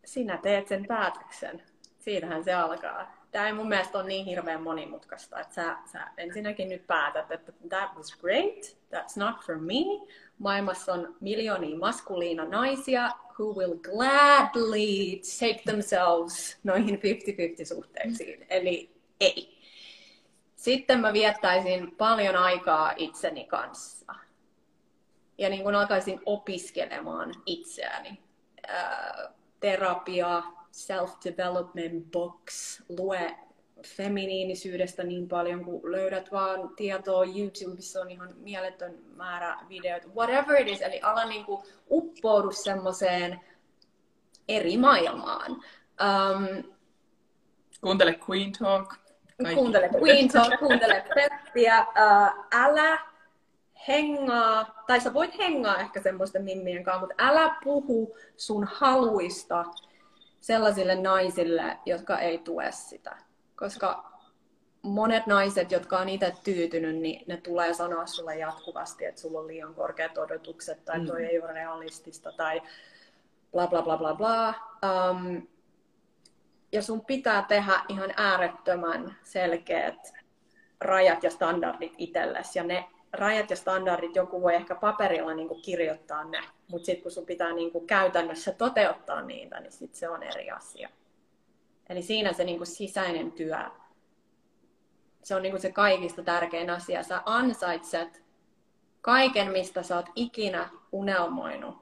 Speaker 2: Sinä teet sen päätöksen. Siitähän se alkaa. Tämä ei mun mielestä ole niin hirveän monimutkaista, että sä, sä ensinnäkin nyt päätät, että that was great, that's not for me. Maailmassa on miljoonia maskuliina naisia who will gladly take themselves noihin 50-50 suhteisiin. Eli ei. Sitten mä viettäisin paljon aikaa itseni kanssa. Ja niin kun alkaisin opiskelemaan itseäni. Ää, terapia, self-development books, lue feminiinisyydestä niin paljon, kun löydät vaan tietoa YouTubessa on ihan mieletön määrä videoita, whatever it is, eli ala niin kuin uppoudu semmoiseen eri maailmaan. Um,
Speaker 1: kuuntele Queen Talk.
Speaker 2: Kaikki. Kuuntele Queen Talk, kuuntele Peppiä. Uh, älä hengaa, tai sä voit hengaa ehkä semmoisten mimmien kanssa, mutta älä puhu sun haluista sellaisille naisille, jotka ei tue sitä. Koska monet naiset, jotka on itse tyytynyt, niin ne tulee sanoa sulle jatkuvasti, että sulla on liian korkeat odotukset tai toi mm. ei ole realistista tai bla bla bla bla bla. Um, ja sun pitää tehdä ihan äärettömän selkeät rajat ja standardit itsellesi ja ne rajat ja standardit joku voi ehkä paperilla niin kuin kirjoittaa ne, mutta sitten kun sun pitää niin kuin käytännössä toteuttaa niitä, niin sit se on eri asia. Eli siinä se niin kuin sisäinen työ, se on niin kuin se kaikista tärkein asia. Sä ansaitset kaiken, mistä sä oot ikinä unelmoinut.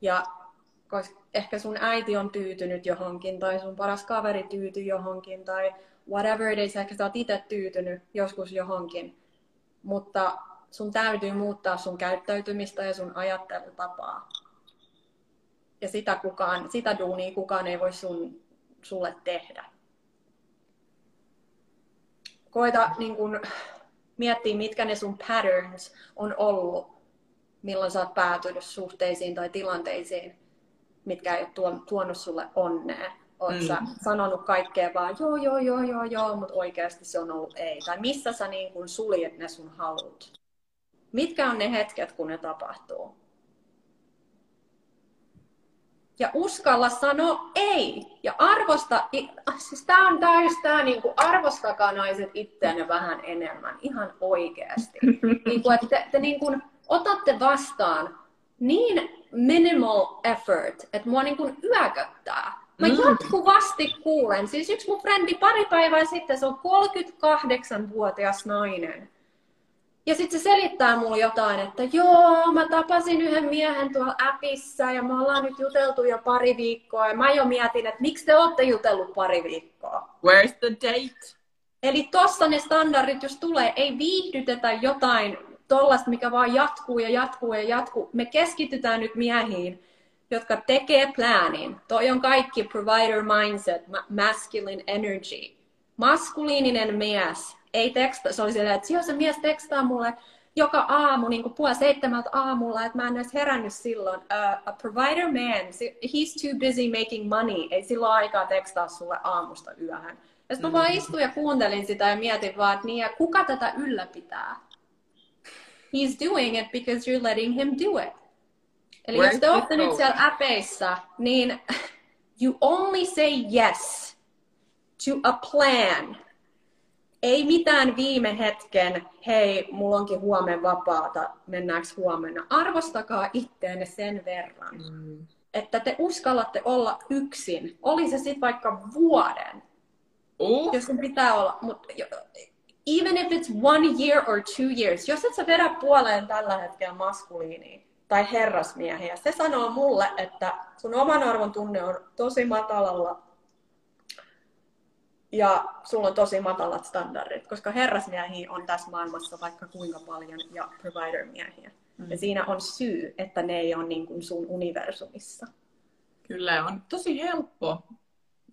Speaker 2: Ja koska ehkä sun äiti on tyytynyt johonkin, tai sun paras kaveri tyytyy johonkin, tai whatever it is, ehkä sä oot itse tyytynyt joskus johonkin mutta sun täytyy muuttaa sun käyttäytymistä ja sun ajattelutapaa. Ja sitä, kukaan, sitä duunia kukaan ei voi sun, sulle tehdä. Koita niin kun, miettiä, mitkä ne sun patterns on ollut, milloin sä oot päätynyt suhteisiin tai tilanteisiin, mitkä ei ole tuonut sulle onnea. Oot mm. sä sanonut kaikkea vaan joo, joo, joo, joo, joo, mutta oikeasti se on ollut ei. Tai missä sä niin kun suljet ne sun halut? Mitkä on ne hetket, kun ne tapahtuu? Ja uskalla sanoa ei. Ja arvosta, siis tää on täys tää niinku, arvostakaa naiset itteenne vähän enemmän, ihan oikeasti. niinku, että te, te niinku, otatte vastaan niin minimal effort, että mua niinku yököttää. Mä mm. jatkuvasti kuulen. Siis yksi mun frendi pari päivää sitten, se on 38-vuotias nainen. Ja sitten se selittää mulle jotain, että joo, mä tapasin yhden miehen tuolla appissa ja me ollaan nyt juteltu jo pari viikkoa. Ja mä jo mietin, että miksi te olette jutellut pari viikkoa.
Speaker 1: Where's the date?
Speaker 2: Eli tossa ne standardit, jos tulee, ei viihdytetä jotain tollasta, mikä vaan jatkuu ja jatkuu ja jatkuu. Me keskitytään nyt miehiin jotka tekee planin. Toi on kaikki provider mindset, masculine energy. Maskuliininen mies ei teksta, se oli silleen, että jos se mies tekstaa mulle joka aamu, niin kuin puoli seitsemältä aamulla, että mä en edes herännyt silloin. Uh, a provider man, he's too busy making money, ei silloin aikaa tekstaa sulle aamusta yöhön. Ja sitten mä vaan istuin ja kuuntelin sitä ja mietin vaan, että niin, ja kuka tätä ylläpitää? He's doing it because you're letting him do it. Eli Where's jos te olette nyt siellä äpeissä, niin you only say yes to a plan. Ei mitään viime hetken, hei, mulla onkin huomenna vapaata, mennäänkö huomenna. Arvostakaa itteenne sen verran, mm. että te uskallatte olla yksin. Oli se sitten vaikka vuoden. Uh. Jos sen pitää olla. Mut, even if it's one year or two years, jos et sä vedä puoleen tällä hetkellä maskuliiniin, tai herrasmiehiä. Se sanoo mulle, että sun oman arvon tunne on tosi matalalla ja sulla on tosi matalat standardit, koska herrasmiehiä on tässä maailmassa vaikka kuinka paljon ja provider-miehiä. Mm. Ja siinä on syy, että ne ei ole niin kuin sun universumissa.
Speaker 1: Kyllä, on tosi helppo,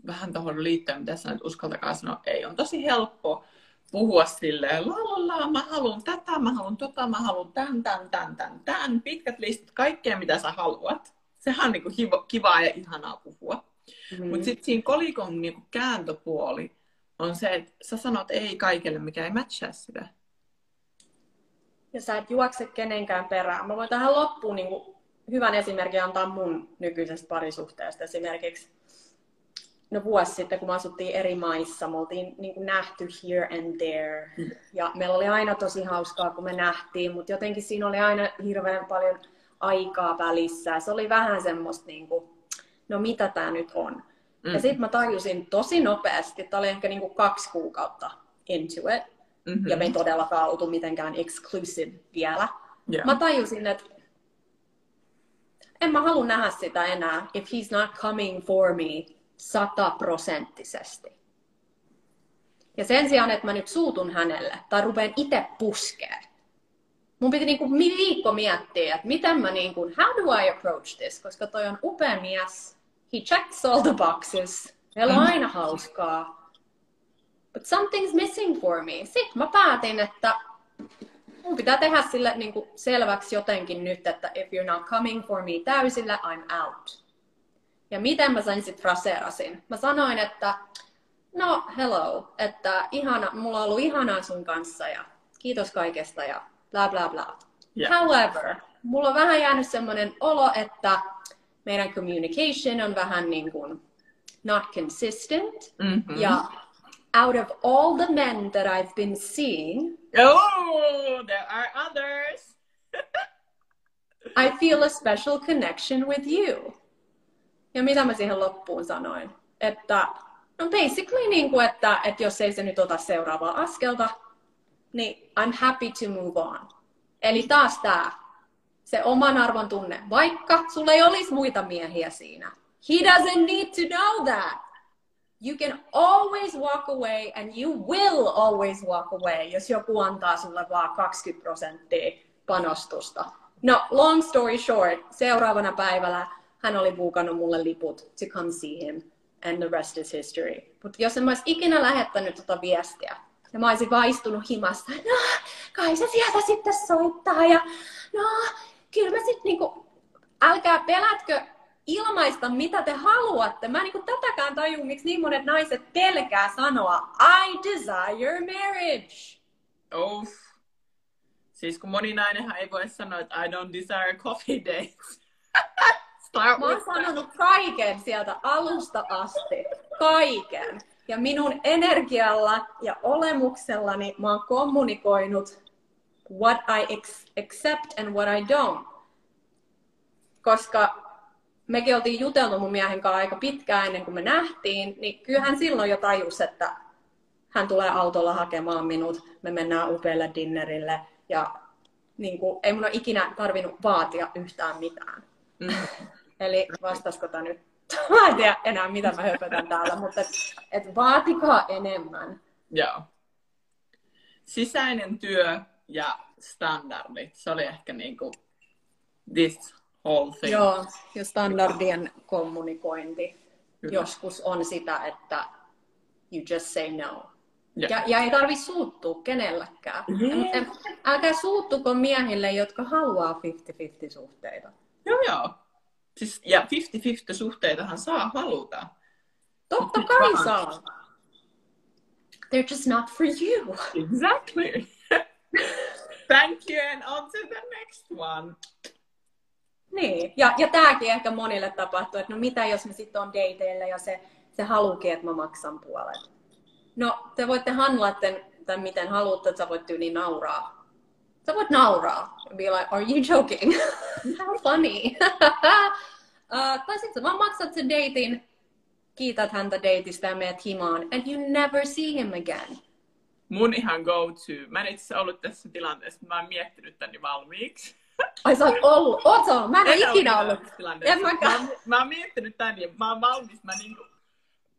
Speaker 1: vähän tuohon liittyen, mitä sä nyt uskaltakaa sanoa, ei, on tosi helppo puhua silleen, la la la, mä haluan tätä, mä haluan tota, mä haluan tän, tän, tän, tän, tän, pitkät listat, kaikkea mitä sä haluat. Sehän on niin kuin kivaa ja ihanaa puhua. Mm. Mutta sitten siinä kolikon niinku kääntöpuoli on se, että sä sanot ei kaikille, mikä ei matchaa sitä.
Speaker 2: Ja sä et juokse kenenkään perään. Mä voin tähän loppuun niin kuin, hyvän esimerkin antaa mun nykyisestä parisuhteesta. Esimerkiksi no vuosi sitten, kun me asuttiin eri maissa, me oltiin niin kuin nähty here and there. Mm. Ja meillä oli aina tosi hauskaa, kun me nähtiin, mutta jotenkin siinä oli aina hirveän paljon aikaa välissä. Se oli vähän semmoista, niin kuin, no mitä tämä nyt on. Mm. Ja sitten mä tajusin tosi nopeasti, että oli ehkä niin kuin kaksi kuukautta into it. Mm-hmm. Ja me ei todellakaan oltu mitenkään exclusive vielä. Yeah. Mä tajusin, että en mä halua nähdä sitä enää, if he's not coming for me sataprosenttisesti. Ja sen sijaan, että mä nyt suutun hänelle tai rupean itse puskeen, mun piti niinku viikko miettiä, että miten mä niinku, how do I approach this, koska toi on upea mies, he checks all the boxes, meillä on aina hauskaa, but something's missing for me. Sitten mä päätin, että mun pitää tehdä sille niinku selväksi jotenkin nyt, että if you're not coming for me täysillä, I'm out. Ja miten mä sen sitten fraseerasin? Mä sanoin, että no hello, että ihana, mulla on ollut ihanaa sun kanssa ja kiitos kaikesta ja bla bla bla. Yeah. However, mulla on vähän jäänyt semmoinen olo, että meidän communication on vähän niin kuin not consistent. Mm-hmm. Ja out of all the men that I've been seeing,
Speaker 1: oh, there are others.
Speaker 2: I feel a special connection with you. Ja mitä mä siihen loppuun sanoin? Että no basically niin kuin, että, että jos ei se nyt ota seuraavaa askelta, niin I'm happy to move on. Eli taas tämä, se oman arvon tunne. Vaikka sulla ei olisi muita miehiä siinä. He doesn't need to know that. You can always walk away and you will always walk away, jos joku antaa sulle vaan 20 prosenttia panostusta. No, long story short, seuraavana päivällä hän oli buukannut mulle liput to come see him, and the rest is history. Mutta jos en mä olisi ikinä lähettänyt tota viestiä, ja mä olisin vaistunut himasta, no, kai se sieltä sitten soittaa, ja no, kyllä mä sitten niinku, älkää pelätkö ilmaista, mitä te haluatte. Mä niinku tätäkään tajun, miksi niin monet naiset pelkää sanoa, I desire marriage.
Speaker 1: Oh. Siis kun moni nainenhan ei voi sanoa, että I don't desire coffee dates.
Speaker 2: Start Mä oon sanonut kaiken sieltä alusta asti. Kaiken. Ja minun energialla ja olemuksellani mä oon kommunikoinut what I accept and what I don't. Koska mekin oltiin juteltu mun miehen kanssa aika pitkään ennen kuin me nähtiin, niin kyllähän silloin jo tajus, että hän tulee autolla hakemaan minut, me mennään upealle dinnerille ja niin kuin, ei mun ole ikinä tarvinnut vaatia yhtään mitään. Mm. Eli vastasko tämä nyt? mä en tiedä enää, mitä mä höpötän täällä, mutta et, et vaatikaa enemmän.
Speaker 1: Joo. Sisäinen työ ja standardit, se oli ehkä niinku this whole thing.
Speaker 2: Joo, ja standardien kommunikointi Kyllä. joskus on sitä, että you just say no. Ja, ja, ja ei tarvi suuttua kenellekään. Mm-hmm. Älkää suuttuko miehille, jotka haluaa 50-50 suhteita.
Speaker 1: Joo, joo. Siis, ja 50-50 suhteitahan saa haluta.
Speaker 2: Totta kai saa. They're just not for you.
Speaker 1: Exactly. Thank you and on to the next one.
Speaker 2: Niin, ja, ja tämäkin ehkä monille tapahtuu, että no mitä jos me sitten on dateilla ja se, se haluukin, että mä maksan puolet. No, te voitte handlaa tämän, tämän miten haluatte, että sä voit nauraa. Sä voit nauraa. Be like, are you joking? How funny. uh, tai sitten vaan maksat sen datein, kiität häntä dateista ja meet himaan, and you never see him again.
Speaker 1: Mun ihan go to. Mä en itse ollut tässä tilanteessa, mä oon miettinyt tänne valmiiksi.
Speaker 2: Ai sä oot ollut? Oot sä Mä en, en ole ikinä ollut.
Speaker 1: En mä, mä, mä oon miettinyt tän ja mä oon valmis. Mä, niinku,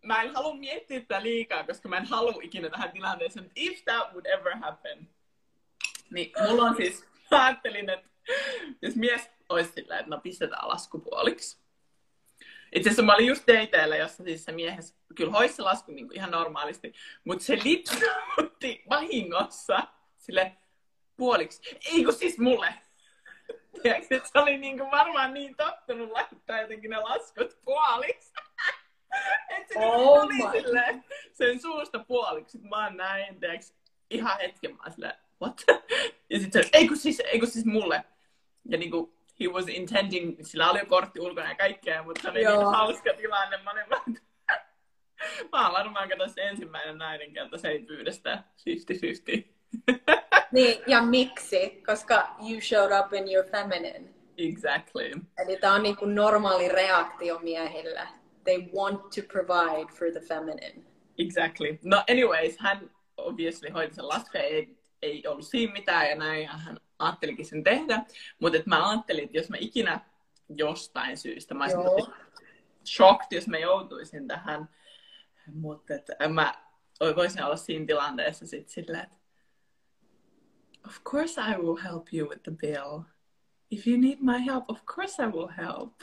Speaker 1: mä en halua miettiä tätä liikaa, koska mä en halua ikinä tähän tilanteeseen. If that would ever happen. Niin mulla on siis, mä ajattelin, että jos mies olisi silleen, että no pistetään laskupuoliksi. Itse asiassa mä olin just dateilla, jossa siis se miehes kyllä hoisi se lasku niin ihan normaalisti, mutta se lipsutti vahingossa sille puoliksi. Ei kun siis mulle. Tiedätkö, että se oli niin kuin varmaan niin tottunut laittaa jotenkin ne laskut puoliksi. se
Speaker 2: Oh
Speaker 1: tuli
Speaker 2: my.
Speaker 1: silleen, sen suusta puoliksi. Mä oon näin, tiiäks, ihan hetken mä oon silleen, what? Ja sit se, ei kun siis, ei kun siis mulle. Ja niinku, he was intending, sillä oli jo kortti ulkona ja kaikkea, mutta se oli
Speaker 2: Joo.
Speaker 1: niin hauska tilanne. Mä olin vaan, mä oon varmaan kato se ensimmäinen nainen, kelta se ei pyydä sitä 50-50.
Speaker 2: Niin, ja miksi? Koska you showed up in your feminine.
Speaker 1: exactly.
Speaker 2: Eli tämä on niinku normaali reaktio miehillä. They want to provide for the feminine.
Speaker 1: Exactly. No anyways, hän obviously hoiti sen laskun, ei, ei ollut siinä mitään ja näin, ja hän ajattelikin sen tehdä. Mutta mä ajattelin, että jos mä ikinä jostain syystä, mä olisin tosi shocked, jos mä joutuisin tähän. Mutta mä voisin olla siinä tilanteessa sit silleen, että of course I will help you with the bill. If you need my help, of course I will help.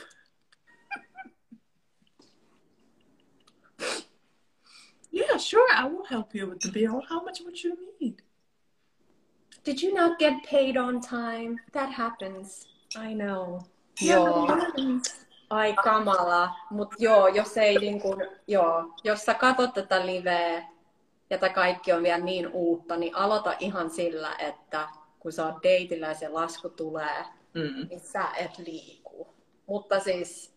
Speaker 1: Yeah, sure, I will help you with the bill. How much would you need?
Speaker 2: Did you not get paid on time? That happens. I know.
Speaker 1: Yeah,
Speaker 2: Joo. Ai kamala. Mut joo, jos ei niinku, joo, jos sä katot tätä liveä ja tämä kaikki on vielä niin uutta, niin aloita ihan sillä, että kun sä oot deitillä ja se lasku tulee,
Speaker 1: Mm.
Speaker 2: niin sä et liiku. Mutta siis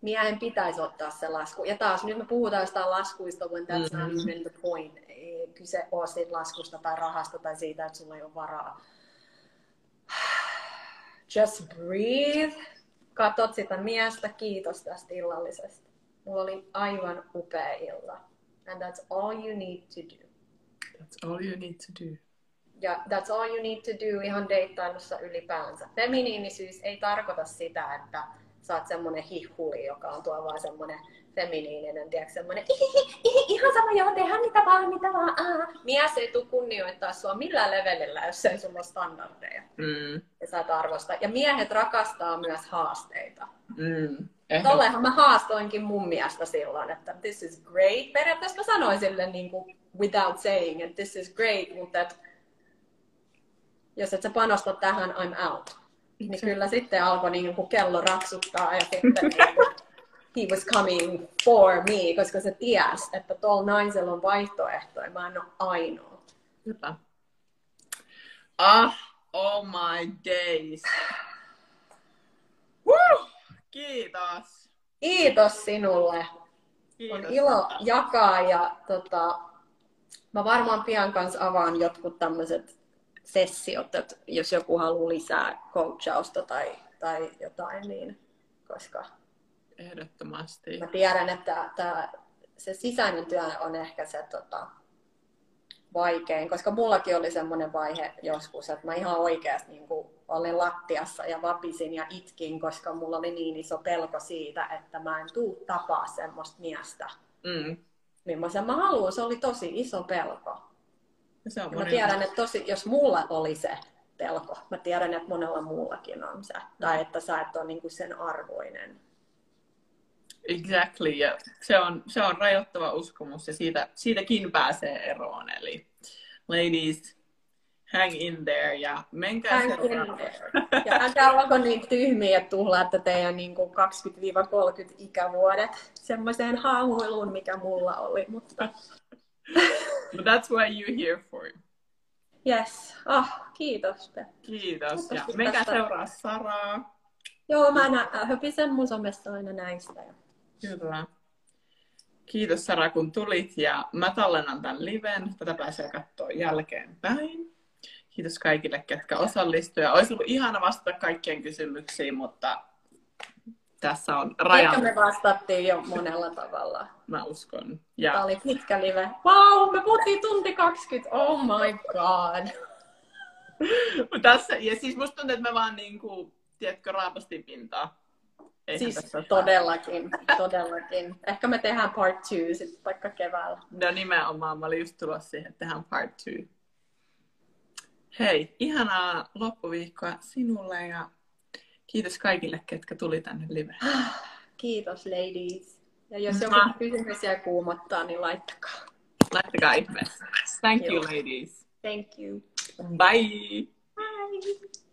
Speaker 2: miehen pitäisi ottaa se lasku. Ja taas nyt me puhutaan jostain laskuista, when that's not
Speaker 1: Mhm.
Speaker 2: even the point. Ei kyse ole siitä laskusta tai rahasta tai siitä, että sulla ei ole varaa. Just breathe. Katot sitä miestä. Kiitos tästä illallisesta. Mulla oli aivan upea illa. And that's all you need to do.
Speaker 1: That's all you need to do.
Speaker 2: Ja that's all you need to do ihan deittailussa ylipäänsä. Feminiinisyys ei tarkoita sitä, että sä oot semmonen hihuli, joka on tuo vaan semmonen feminiininen, tiedätkö, semmonen "Ihihi, ihi, ihan sama joo, tehdään mitä vaan, mitä vaan, aa. Mies ei tule kunnioittaa sua millään levelillä, jos ei sulla ole standardeja
Speaker 1: Mm.
Speaker 2: ja sä et arvosta. Ja miehet rakastaa myös haasteita.
Speaker 1: Mm.
Speaker 2: Tollehan mä haastoinkin mun miestä silloin, että this is great. Periaatteessa mä sanoin sille niin kuin without saying, että this is great, mutta että jos et sä panosta tähän, I'm out. Niin kyllä sitten alkoi niin kuin kello raksuttaa ja sitten niin kuin, he was coming for me, koska se ties, että tuolla naisella on vaihtoehtoja. Mä en ole ainoa.
Speaker 1: Hyvä. Ah, oh my days. Woo! Kiitos.
Speaker 2: Kiitos sinulle.
Speaker 1: Kiitos.
Speaker 2: On ilo jakaa ja tota, mä varmaan pian kanssa avaan jotkut tämmöiset sessiot, että jos joku haluaa lisää coachausta tai, tai jotain, niin koska
Speaker 1: Ehdottomasti.
Speaker 2: mä tiedän, että tää, se sisäinen työ on ehkä se tota, vaikein, koska mullakin oli semmoinen vaihe joskus, että mä ihan oikeasti niin kuin olin lattiassa ja vapisin ja itkin, koska mulla oli niin iso pelko siitä, että mä en tuu tapaa semmoista miestä,
Speaker 1: Mm.
Speaker 2: millaisen mä haluan. Se oli tosi iso pelko.
Speaker 1: Se on
Speaker 2: Ja mä tiedän, että tosi, jos mulla oli se pelko, mä tiedän, että monella muullakin on se. Tai että sä et ole niin kuin sen arvoinen.
Speaker 1: Exactly, ja se on, se on rajoittava uskomus ja siitä, siitäkin pääsee eroon. Eli ladies, hang in there ja menkää
Speaker 2: Hang there. Ja älkää olko niin tyhmiä, että tuhlaatte teidän niin kuin 20-30 ikävuodet semmoiseen haamuiluun, mikä mulla oli. Mutta
Speaker 1: But that's what you're here for.
Speaker 2: yes, ah, kiitos. Pe.
Speaker 1: Kiitos. Ja menkää seuraa Saraa.
Speaker 2: Joo, mä nä- höpisen mun somessa aina näistä. Ja
Speaker 1: Kyllä. Kiitos Sara, kun tulit ja mä tallennan tämän liven. Tätä pääsee katsoa jälkeenpäin. Kiitos kaikille, ketkä osallistuivat. Olisi ollut ihana vastata kaikkien kysymyksiin, mutta tässä on
Speaker 2: Ehkä
Speaker 1: raja,
Speaker 2: me vastattiin jo monella tavalla.
Speaker 1: mä uskon.
Speaker 2: Tämä
Speaker 1: Ja
Speaker 2: oli pitkä live. Wow, me puhuttiin tunti 20. Oh my god.
Speaker 1: tässä, ja siis musta tuntuu, että me vaan niin kuin, tiedätkö, raapastiin pintaa. Eihän
Speaker 2: Siis todellakin, todellakin. Ehkä me tehdään part two sitten vaikka keväällä.
Speaker 1: No nimenomaan, mä olin just tulossa siihen, että tehdään part two. Hei, ihanaa loppuviikkoa sinulle ja kiitos kaikille, ketkä tuli tänne liveen.
Speaker 2: Kiitos ladies. Ja jos joku jää kuumottaa, niin laittakaa.
Speaker 1: Laittakaa ihmeessä. Thank you ladies.
Speaker 2: Thank you.
Speaker 1: Bye!
Speaker 2: Bye.